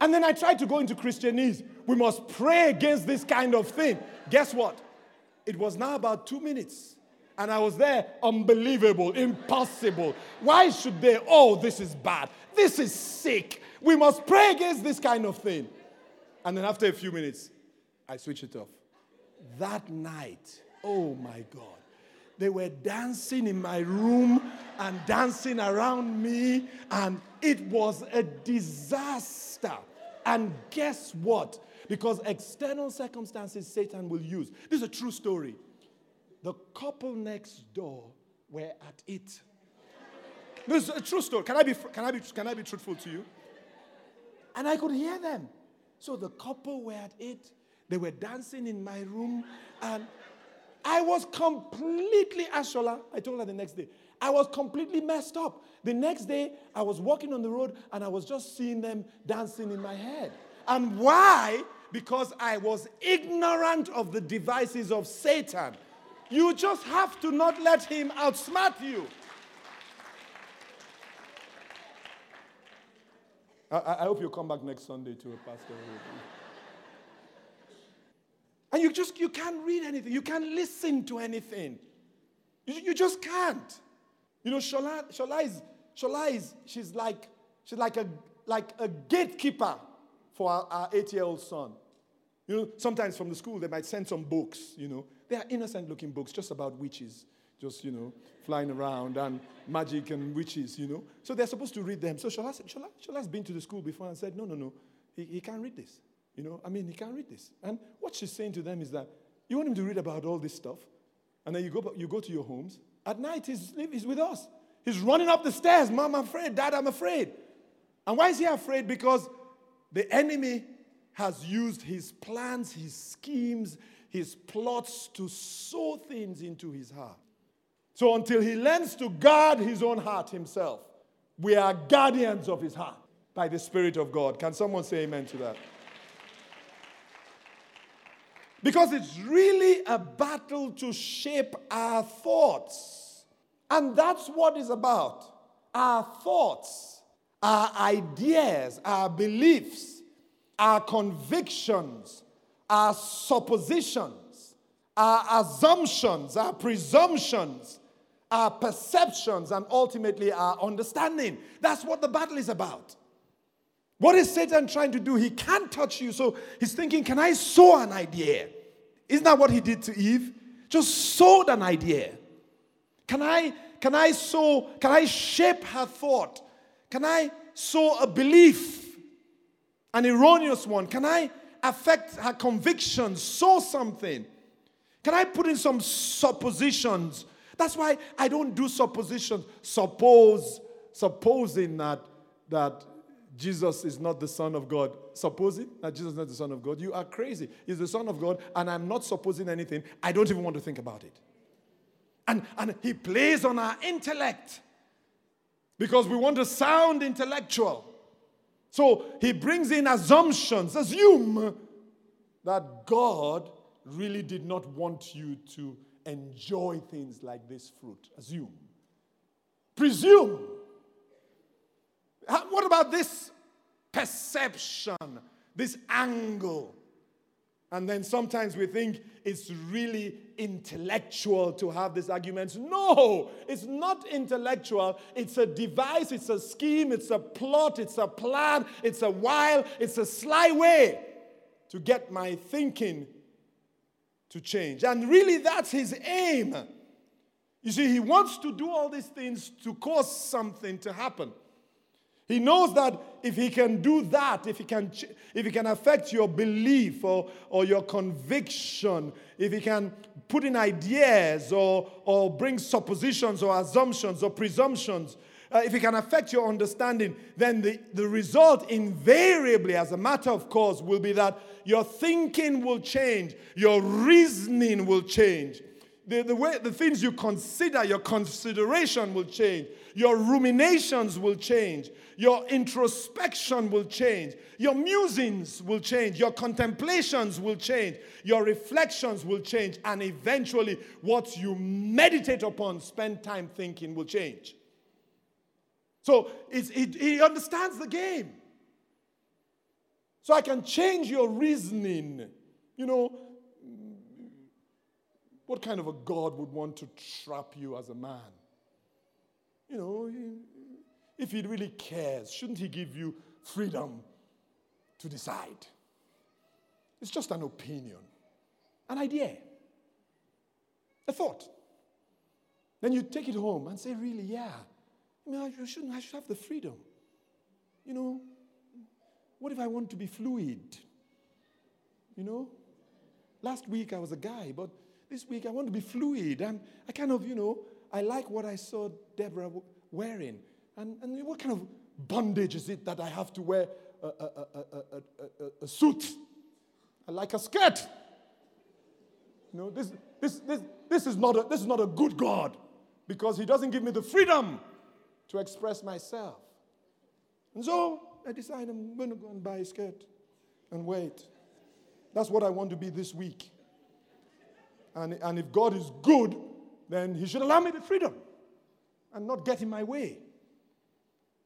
And then I tried to go into Christianese. We must pray against this kind of thing. Guess what? It was now about two minutes. And I was there, unbelievable, impossible. Why should they? Oh, this is bad. This is sick. We must pray against this kind of thing. And then after a few minutes, I switched it off. That night, oh my God, they were dancing in my room and dancing around me, and it was a disaster. And guess what? Because external circumstances Satan will use. This is a true story. The couple next door were at it. This is a true story. Can I be, can I be, can I be truthful to you? And I could hear them. So the couple were at it. They were dancing in my room. And I was completely, Ashola, I told her the next day, I was completely messed up. The next day, I was walking on the road and I was just seeing them dancing in my head. And why? Because I was ignorant of the devices of Satan. You just have to not let him outsmart you. I, I hope you come back next Sunday to a pastor. And you just you can't read anything. You can't listen to anything. You, you just can't. You know, Shola, Shola is Shola is she's like she's like a like a gatekeeper for our, our eight-year-old son. You know, sometimes from the school they might send some books, you know. They are innocent looking books just about witches just, you know, flying around and magic and witches, you know. So they're supposed to read them. So Shola, Shola, Shola's been to the school before and said, no, no, no, he, he can't read this. You know, I mean, he can't read this. And what she's saying to them is that you want him to read about all this stuff, and then you go, you go to your homes. At night, he's, he's with us. He's running up the stairs. Mom, I'm afraid. Dad, I'm afraid. And why is he afraid? Because the enemy has used his plans, his schemes, his plots to sow things into his heart. So until he learns to guard his own heart himself, we are guardians of his heart by the Spirit of God. Can someone say amen to that? Because it's really a battle to shape our thoughts. And that's what it's about. Our thoughts, our ideas, our beliefs, our convictions, our suppositions, our assumptions, our presumptions, our perceptions, and ultimately our understanding. That's what the battle is about. What is Satan trying to do? He can't touch you, so he's thinking, Can I sow an idea? Isn't that what he did to Eve? Just sowed an idea. Can I, can I sow, can I shape her thought? Can I sow a belief, an erroneous one? Can I affect her convictions, sow something? Can I put in some suppositions? That's why I don't do suppositions. Suppose, supposing that, that Jesus is not the Son of God. Supposing that Jesus is not the Son of God, you are crazy. He's the Son of God, and I'm not supposing anything. I don't even want to think about it. And, and he plays on our intellect because we want to sound intellectual. So he brings in assumptions. Assume that God really did not want you to enjoy things like this fruit. Assume. Presume. What about this perception, this angle? And then sometimes we think it's really intellectual to have these arguments. No, it's not intellectual. It's a device, it's a scheme, it's a plot, it's a plan, it's a wile, it's a sly way to get my thinking to change. And really, that's his aim. You see, he wants to do all these things to cause something to happen. He knows that if he can do that, if he can, if he can affect your belief or, or your conviction, if he can put in ideas or, or bring suppositions or assumptions or presumptions, uh, if he can affect your understanding, then the, the result invariably, as a matter of course, will be that your thinking will change, your reasoning will change. The, the, way, the things you consider, your consideration will change. Your ruminations will change. Your introspection will change. Your musings will change. Your contemplations will change. Your reflections will change. And eventually, what you meditate upon, spend time thinking, will change. So it, he understands the game. So I can change your reasoning. You know, what kind of a God would want to trap you as a man? You know, if he really cares, shouldn't he give you freedom to decide? It's just an opinion, an idea, a thought. Then you take it home and say, really, yeah. I mean, I shouldn't, I should have the freedom. You know, what if I want to be fluid? You know, last week I was a guy, but this week I want to be fluid. I'm, I kind of, you know, I like what I saw Deborah wearing. And, and what kind of bondage is it that I have to wear a, a, a, a suit? I like a skirt. You know, this, this, this, this, is not a, this is not a good God because He doesn't give me the freedom to express myself. And so I decide I'm going to go and buy a skirt and wait. That's what I want to be this week. And, and if God is good, then He should allow me the freedom and not get in my way.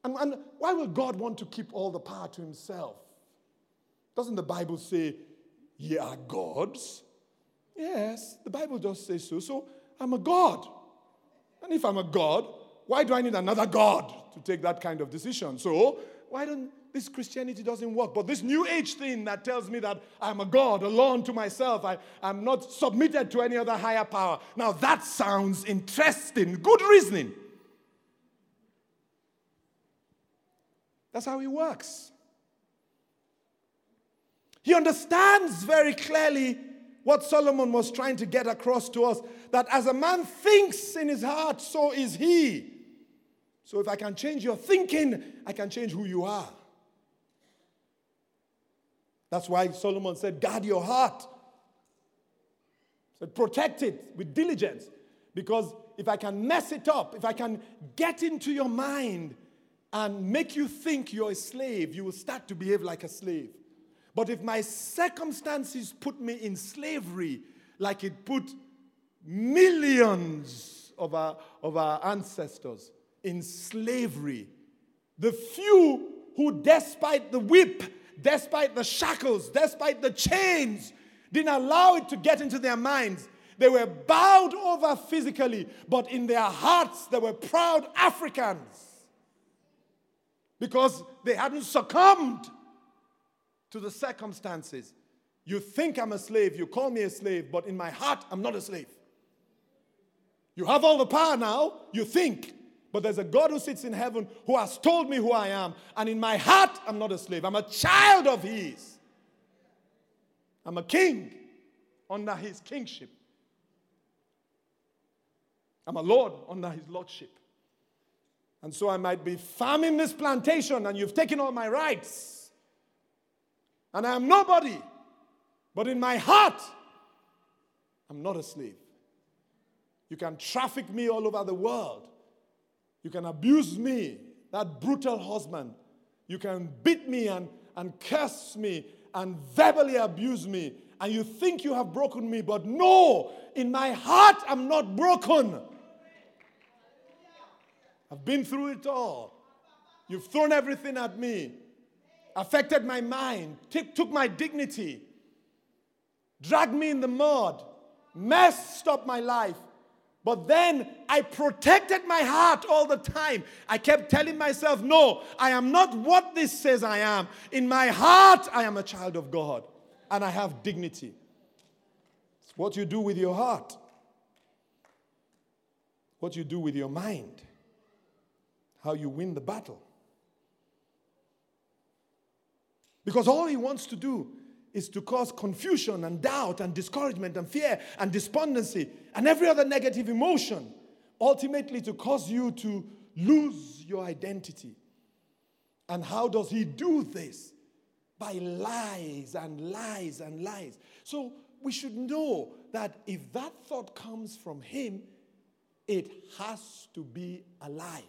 And, and why will God want to keep all the power to Himself? Doesn't the Bible say, Ye are gods? Yes, the Bible does say so. So I'm a God. And if I'm a God, why do I need another God to take that kind of decision? So why don't this Christianity doesn't work. But this new age thing that tells me that I'm a God alone to myself, I, I'm not submitted to any other higher power. Now that sounds interesting. Good reasoning. That's how he works. He understands very clearly what Solomon was trying to get across to us that as a man thinks in his heart, so is he. So if I can change your thinking, I can change who you are. That's why Solomon said, guard your heart. Said, protect it with diligence. Because if I can mess it up, if I can get into your mind and make you think you're a slave, you will start to behave like a slave. But if my circumstances put me in slavery, like it put millions of our, of our ancestors in slavery, the few who, despite the whip despite the shackles, despite the chains, didn't allow it to get into their minds. They were bowed over physically, but in their hearts, they were proud Africans because they hadn't succumbed to the circumstances. You think I'm a slave, you call me a slave, but in my heart, I'm not a slave. You have all the power now, you think, but there's a God who sits in heaven who has told me who I am. And in my heart, I'm not a slave, I'm a child of His. I'm a king under His kingship. I'm a Lord under His lordship. And so I might be farming this plantation and you've taken all my rights. And I am nobody. But in my heart, I'm not a slave. You can traffic me all over the world. You can abuse me, that brutal husband. You can beat me and, and curse me and verbally abuse me. And you think you have broken me, but no, in my heart, I'm not broken. I've been through it all. You've thrown everything at me, affected my mind, t- took my dignity, dragged me in the mud, messed up my life. But then I protected my heart all the time. I kept telling myself, no, I am not what this says I am. In my heart, I am a child of God and I have dignity. It's what you do with your heart, what you do with your mind how you win the battle. Because all he wants to do is to cause confusion and doubt and discouragement and fear and despondency and every other negative emotion, ultimately to cause you to lose your identity. And how does he do this? By lies and lies and lies. So we should know that if that thought comes from him, it has to be a lie.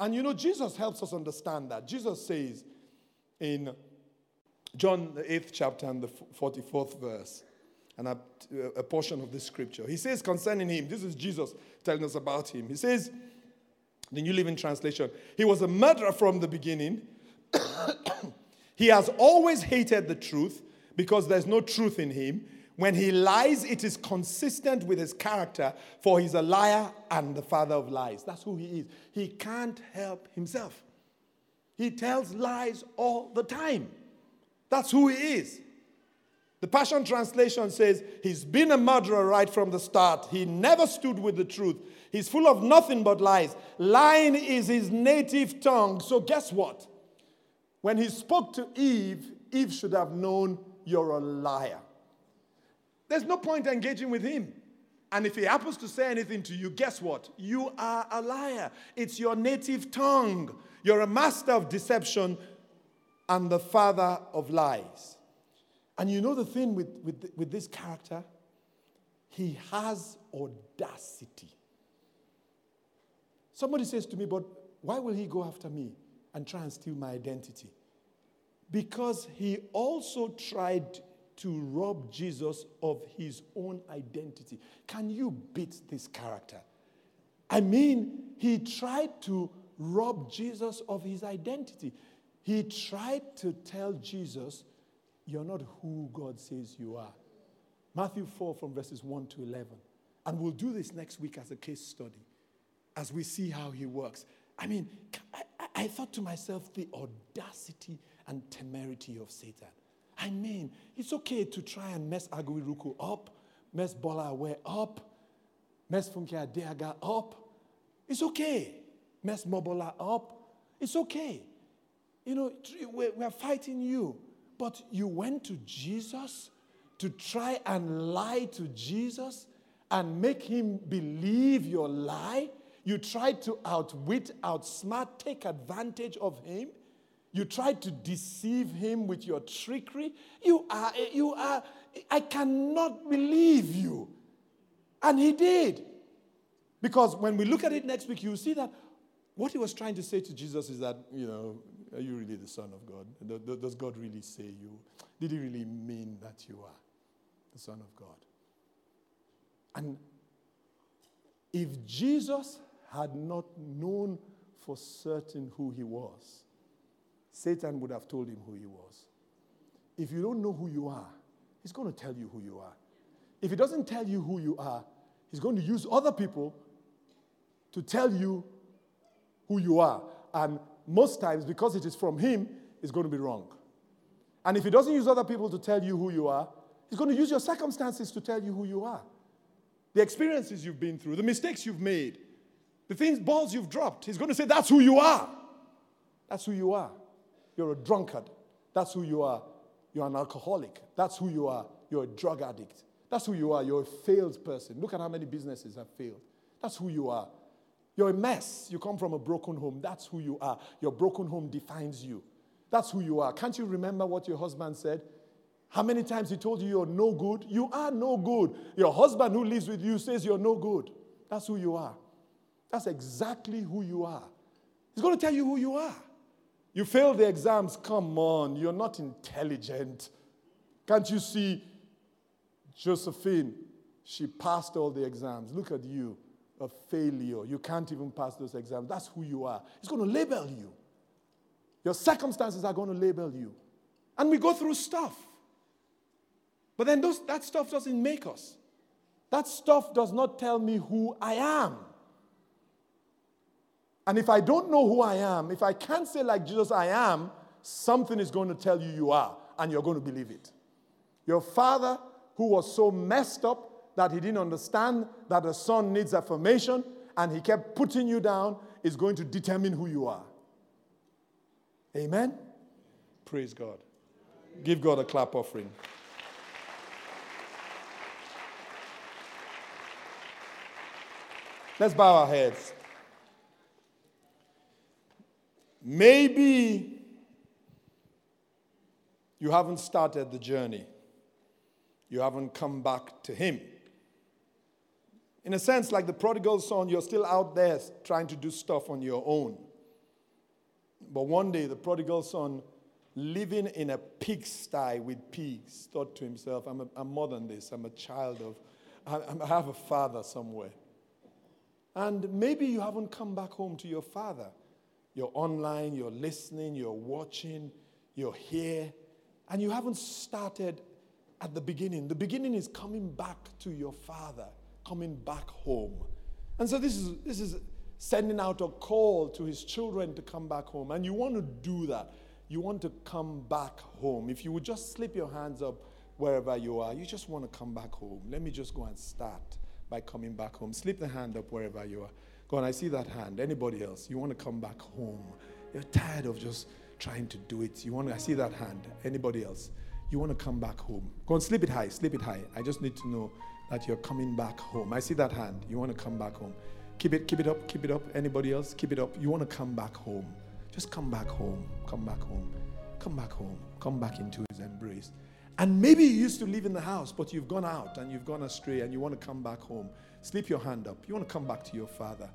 And you know, Jesus helps us understand that. Jesus says in John, the 8th chapter and the 44th verse, and a, a portion of this scripture, he says concerning him, this is Jesus telling us about him. He says, the New Living Translation, he was a murderer from the beginning. he has always hated the truth because there's no truth in him. When he lies, it is consistent with his character, for he's a liar and the father of lies. That's who he is. He can't help himself. He tells lies all the time. That's who he is. The Passion Translation says he's been a murderer right from the start. He never stood with the truth. He's full of nothing but lies. Lying is his native tongue. So, guess what? When he spoke to Eve, Eve should have known you're a liar. There's no point engaging with him. And if he happens to say anything to you, guess what? You are a liar. It's your native tongue. You're a master of deception and the father of lies. And you know the thing with, with, with this character? He has audacity. Somebody says to me, but why will he go after me and try and steal my identity? Because he also tried to rob Jesus of his own identity. Can you beat this character? I mean, he tried to rob Jesus of his identity. He tried to tell Jesus, You're not who God says you are. Matthew 4 from verses 1 to 11. And we'll do this next week as a case study as we see how he works. I mean, I, I thought to myself, the audacity and temerity of Satan. I mean, it's okay to try and mess Agu Irukwu up, mess Bola Aware up, mess Funke Adeaga up. It's okay. Mess Mobola up. It's okay. You know, we're fighting you. But you went to Jesus to try and lie to Jesus and make him believe your lie. You tried to outwit, outsmart, take advantage of him. You tried to deceive him with your trickery. You are, you are, I cannot believe you. And he did. Because when we look at it next week, you'll see that what he was trying to say to Jesus is that, you know, are you really the Son of God? Does God really say you? Did he really mean that you are the Son of God? And if Jesus had not known for certain who he was, Satan would have told him who he was. If you don't know who you are, he's going to tell you who you are. if he doesn't tell you who you are, he's going to use other people to tell you who you are. And most times, because it is from him, it's going to be wrong. And if he doesn't use other people to tell you who you are, he's going to use your circumstances to tell you who you are. The experiences you've been through, the mistakes you've made, the things, balls you've dropped. He's going to say, That's who you are. That's who you are. You're a drunkard. That's who you are. You're an alcoholic. That's who you are. You're a drug addict. That's who you are. You're a failed person. Look at how many businesses have failed. That's who you are. You're a mess. You come from a broken home. That's who you are. Your broken home defines you. That's who you are. Can't you remember what your husband said? How many times he told you you're no good? You are no good. Your husband who lives with you says you're no good. That's who you are. That's exactly who you are. He's going to tell you who you are. You failed the exams. Come on. You're not intelligent. Can't you see Josephine? She passed all the exams. Look at you, a failure. You can't even pass those exams. That's who you are. It's going to label you. Your circumstances are going to label you. And we go through stuff. But then those, that stuff doesn't make us. That stuff does not tell me who I am. And if I don't know who I am, if I can't say like Jesus, I am, something is going to tell you you are, and you're going to believe it. Your father, who was so messed up that he didn't understand that a son needs affirmation, and he kept putting you down, is going to determine who you are. Amen? Praise God. Give God a clap offering. Let's bow our heads. Maybe you haven't started the journey, you haven't come back to Him. In a sense, like the prodigal son, you're still out there trying to do stuff on your own. But one day, the prodigal son, living in a pigsty with pigs, thought to himself, I'm, a, I'm more than this. I'm a child of, I, I have a father somewhere. And maybe you haven't come back home to your father. You're online, you're listening, you're watching, you're here, and you haven't started at the beginning. The beginning is coming back to your father, coming back home. And so this is, this is sending out a call to his children to come back home. And you want to do that. You want to come back home. If you would just slip your hands up wherever you are, you just want to come back home. Let me just go and start by coming back home. Slip the hand up wherever you are. Go on, I see that hand. Anybody else? You want to come back home. You're tired of just trying to do it. You want to, I see that hand. Anybody else? You want to come back home. Go on, slip it high, slip it high. I just need to know that you're coming back home. I see that hand. You want to come back home. Keep it, keep it up, keep it up. Anybody else? Keep it up. You want to come back home. Just come back home. Come back home. Come back home. Come back into his embrace. And maybe you used to live in the house, but you've gone out and you've gone astray and you want to come back home. Slip your hand up. You want to come back to your father.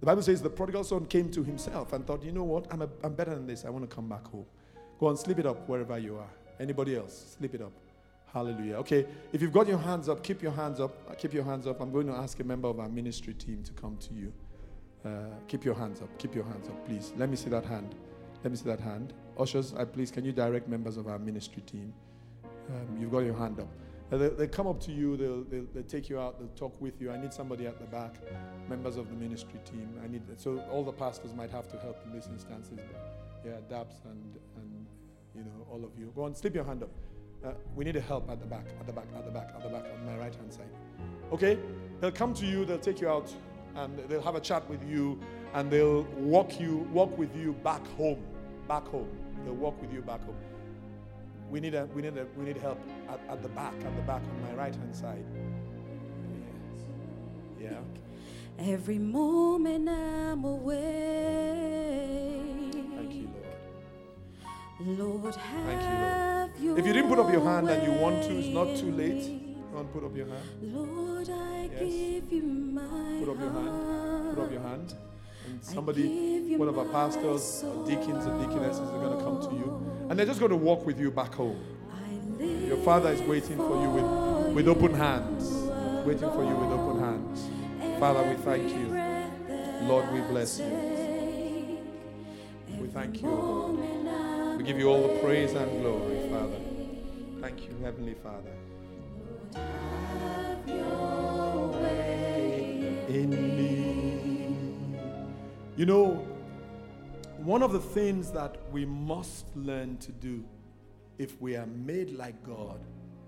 The Bible says the prodigal son came to himself and thought, you know what? I'm, a, I'm better than this. I want to come back home. Go on, slip it up wherever you are. Anybody else? Slip it up. Hallelujah. Okay, if you've got your hands up, keep your hands up. Keep your hands up. I'm going to ask a member of our ministry team to come to you. Uh, keep your hands up. Keep your hands up, please. Let me see that hand. Let me see that hand. Ushers, I please, can you direct members of our ministry team? Um, you've got your hand up. They, they come up to you, they'll, they'll, they'll, take you out, they'll talk with you. I need somebody at the back, members of the ministry team. I need so all the pastors might have to help in these instances. But yeah, Dabs and and you know all of you. Go on, slip your hand up. Uh, we need a help at the back, at the back, at the back, at the back on my right hand side. Okay, they'll come to you, they'll take you out, and they'll have a chat with you, and they'll walk you, walk with you back home, back home. They'll walk with you back home we need, a, we need, a, we need help at, at the back, at the back on my right hand side. Yeah. yeah. Every moment I'm away. Thank you, Lord. Lord, have Thank you, Lord. If you didn't put up your hand and you want to, it's not too late. Go on, put up your hand. Lord, I yes. give you my Put up your hand. Put up your hand. And somebody, one of our pastors, or deacons and deaconesses are going to come to you. And they're just going to walk with you back home. Your father is waiting for you with, with open hands. Waiting for you with open hands. Father, we thank you. Lord, we bless you. We thank you, Lord. We give you all the praise and glory, Father. Thank you, Heavenly Father. in. You know, one of the things that we must learn to do if we are made like God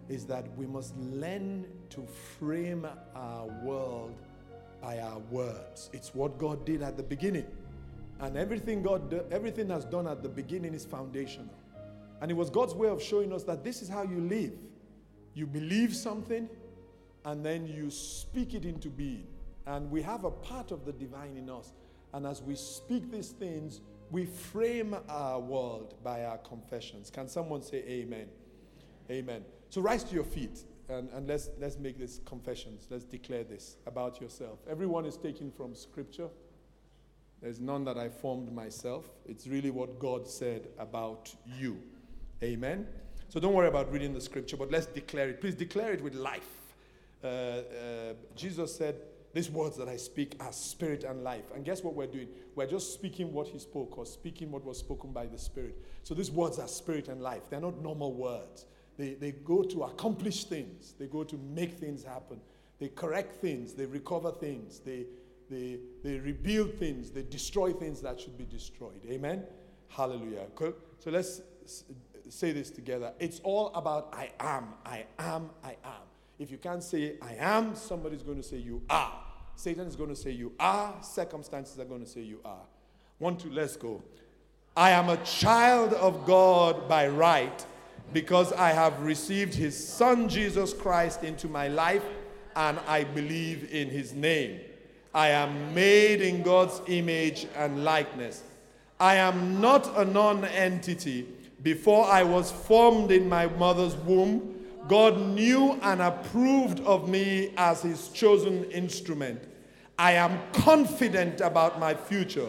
is that we must learn to frame our world by our words. It's what God did at the beginning. And everything God everything has done at the beginning is foundational. And it was God's way of showing us that this is how you live. You believe something and then you speak it into being. And we have a part of the divine in us. And as we speak these things, we frame our world by our confessions. Can someone say amen? Amen. So rise to your feet and, and let's, let's make these confessions. Let's declare this about yourself. Everyone is taken from Scripture. There's none that I formed myself. It's really what God said about you. Amen. So don't worry about reading the Scripture, but let's declare it. Please declare it with life. Uh, uh, Jesus said, These words that I speak are spirit and life. And guess what we're doing? We're just speaking what He spoke or speaking what was spoken by the Spirit. So these words are spirit and life. They're not normal words. They, they go to accomplish things, they go to make things happen. They correct things, they recover things, they, they, they rebuild things, they destroy things that should be destroyed. Amen? Hallelujah. So let's say this together. It's all about I am, I am, I am. If you can't say I am, somebody's going to say you are. Satan is going to say you are. Circumstances are going to say you are. One, two, let's go. I am a child of God by right because I have received his son Jesus Christ into my life and I believe in his name. I am made in God's image and likeness. I am not a non entity. Before I was formed in my mother's womb, God knew and approved of me as his chosen instrument. I am confident about my future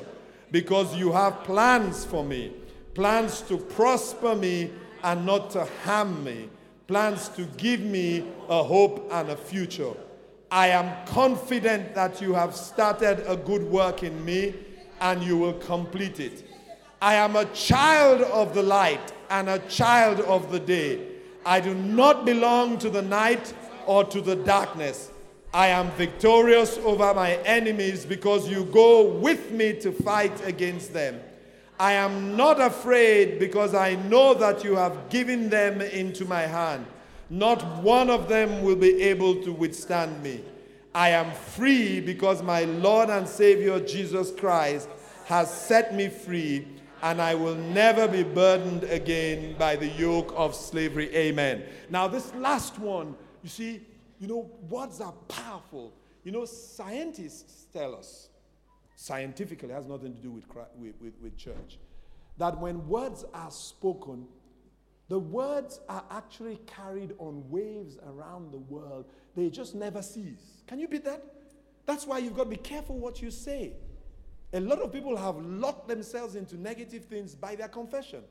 because you have plans for me plans to prosper me and not to harm me, plans to give me a hope and a future. I am confident that you have started a good work in me and you will complete it. I am a child of the light and a child of the day. I do not belong to the night or to the darkness. I am victorious over my enemies because you go with me to fight against them. I am not afraid because I know that you have given them into my hand. Not one of them will be able to withstand me. I am free because my Lord and Savior Jesus Christ has set me free, and I will never be burdened again by the yoke of slavery. Amen. Now, this last one, you see, you know, words are powerful. You know, scientists tell us, scientifically, it has nothing to do with, with, with, with church, that when words are spoken, the words are actually carried on waves around the world. They just never cease. Can you beat that? That's why you've got to be careful what you say. A lot of people have locked themselves into negative things by their confession.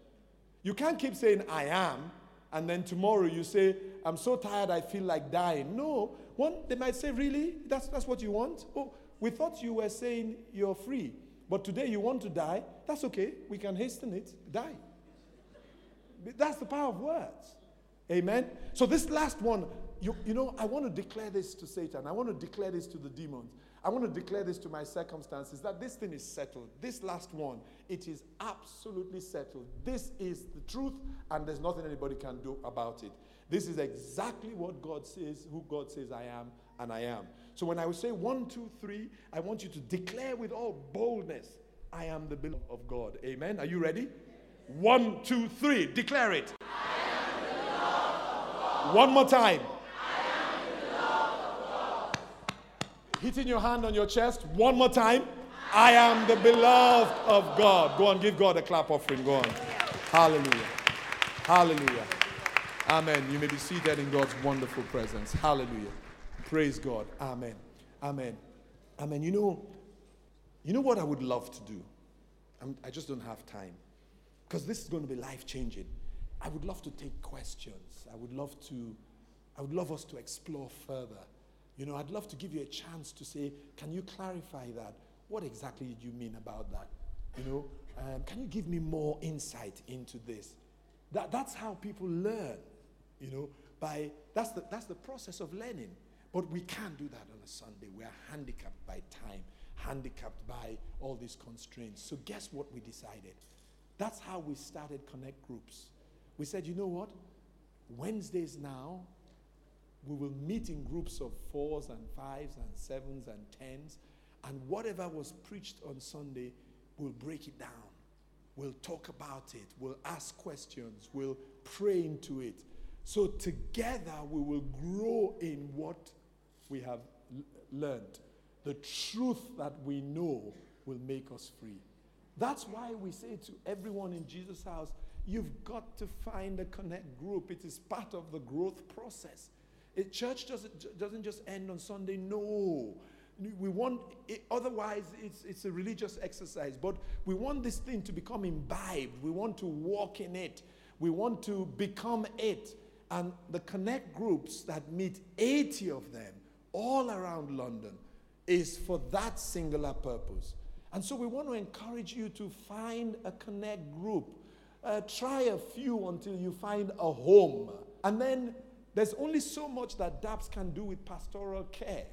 You can't keep saying, I am, and then tomorrow you say, I'm so tired, I feel like dying. No. One, they might say, Really? That's, that's what you want? Oh, we thought you were saying you're free, but today you want to die. That's okay. We can hasten it. Die. That's the power of words. Amen. So this last one, you, you know, I want to declare this to Satan. I want to declare this to the demons. I want to declare this to my circumstances that this thing is settled. This last one, it is absolutely settled. This is the truth, and there's nothing anybody can do about it. This is exactly what God says, who God says I am, and I am. So when I will say one, two, three, I want you to declare with all boldness, I am the beloved of God. Amen. Are you ready? One, two, three. Declare it. One more time. Hitting your hand on your chest. One more time. I am the beloved of God. Go on, give God a clap offering. Go on. Hallelujah. Hallelujah. Amen. You may be seated in God's wonderful presence. Hallelujah. Praise God. Amen. Amen. Amen. You know, you know what I would love to do? I'm, I just don't have time because this is going to be life changing. I would love to take questions. I would love to, I would love us to explore further. You know, I'd love to give you a chance to say, can you clarify that? What exactly did you mean about that? You know, um, can you give me more insight into this? That, that's how people learn. You know, by that's the that's the process of learning. But we can't do that on a Sunday. We are handicapped by time, handicapped by all these constraints. So, guess what we decided? That's how we started Connect Groups. We said, you know what? Wednesdays now, we will meet in groups of fours and fives and sevens and tens, and whatever was preached on Sunday, we'll break it down. We'll talk about it. We'll ask questions. We'll pray into it. So together we will grow in what we have l- learned. The truth that we know will make us free. That's why we say to everyone in Jesus' house, you've got to find a connect group. It is part of the growth process. A church doesn't, doesn't just end on Sunday. No. We want, it, otherwise, it's, it's a religious exercise. But we want this thing to become imbibed. We want to walk in it. We want to become it. And the connect groups that meet 80 of them all around London is for that singular purpose. And so we want to encourage you to find a connect group. Uh, try a few until you find a home. And then there's only so much that DAPS can do with pastoral care,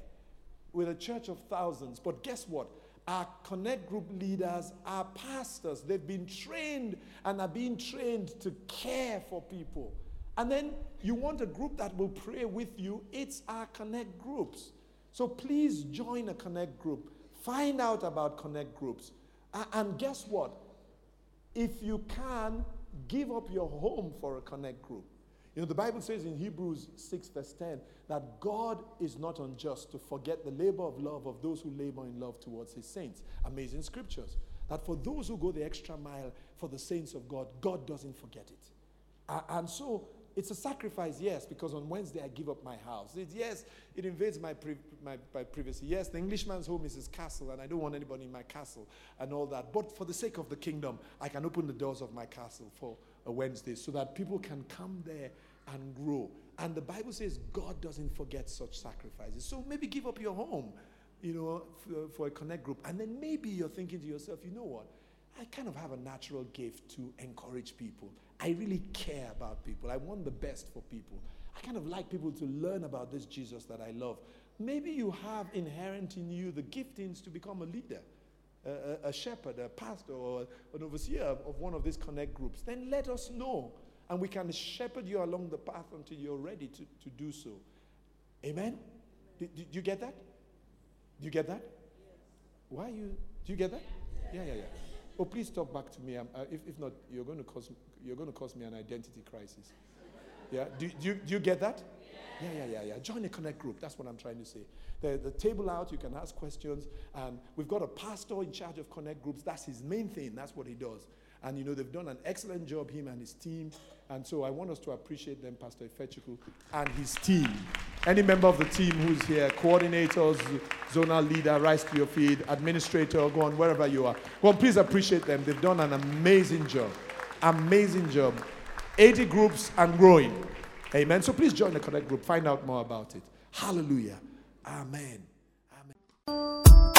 with a church of thousands. But guess what? Our connect group leaders are pastors. They've been trained and are being trained to care for people. And then you want a group that will pray with you, it's our connect groups. So please join a connect group. Find out about connect groups. And guess what? If you can, give up your home for a connect group. You know, the Bible says in Hebrews 6, verse 10, that God is not unjust to forget the labor of love of those who labor in love towards his saints. Amazing scriptures. That for those who go the extra mile for the saints of God, God doesn't forget it. And so it's a sacrifice, yes, because on Wednesday I give up my house. It, yes, it invades my, pri- my, my privacy. Yes, the Englishman's home is his castle, and I don't want anybody in my castle and all that. But for the sake of the kingdom, I can open the doors of my castle for a Wednesday so that people can come there and grow. And the Bible says God doesn't forget such sacrifices. So maybe give up your home, you know, for, uh, for, a connect group. And then maybe you're thinking to yourself, you know what? I kind of have a natural gift to encourage people. I really care about people. I want the best for people. I kind of like people to learn about this Jesus that I love. Maybe you have inherent in you the giftings to become a leader, a, a shepherd, a pastor, or an overseer of one of these connect groups. Then let us know and we can shepherd you along the path until you're ready to, to do so. Amen? Do, you get that? Do you get that? Why are you? Do you get that? Yeah, yeah, yeah. Oh, please talk back to me. Uh, if, if not, you're going to cause you're going to cause me an identity crisis. Yeah. Do, do, you, do you get that? Yeah, yeah, yeah, yeah. Join a connect group. That's what I'm trying to say. The, the table out, you can ask questions. And we've got a pastor in charge of connect groups. That's his main thing. That's what he does. And you know, they've done an excellent job, him and his team. And so I want us to appreciate them, Pastor Ifechuku and his team. Any member of the team who's here, coordinators, zonal leader, rise to your feet, administrator, go on, wherever you are. Go on, please appreciate them. They've done an amazing job. Amazing job. 80 groups and growing. Amen. So please join the Connect group. Find out more about it. Hallelujah. Amen. Amen.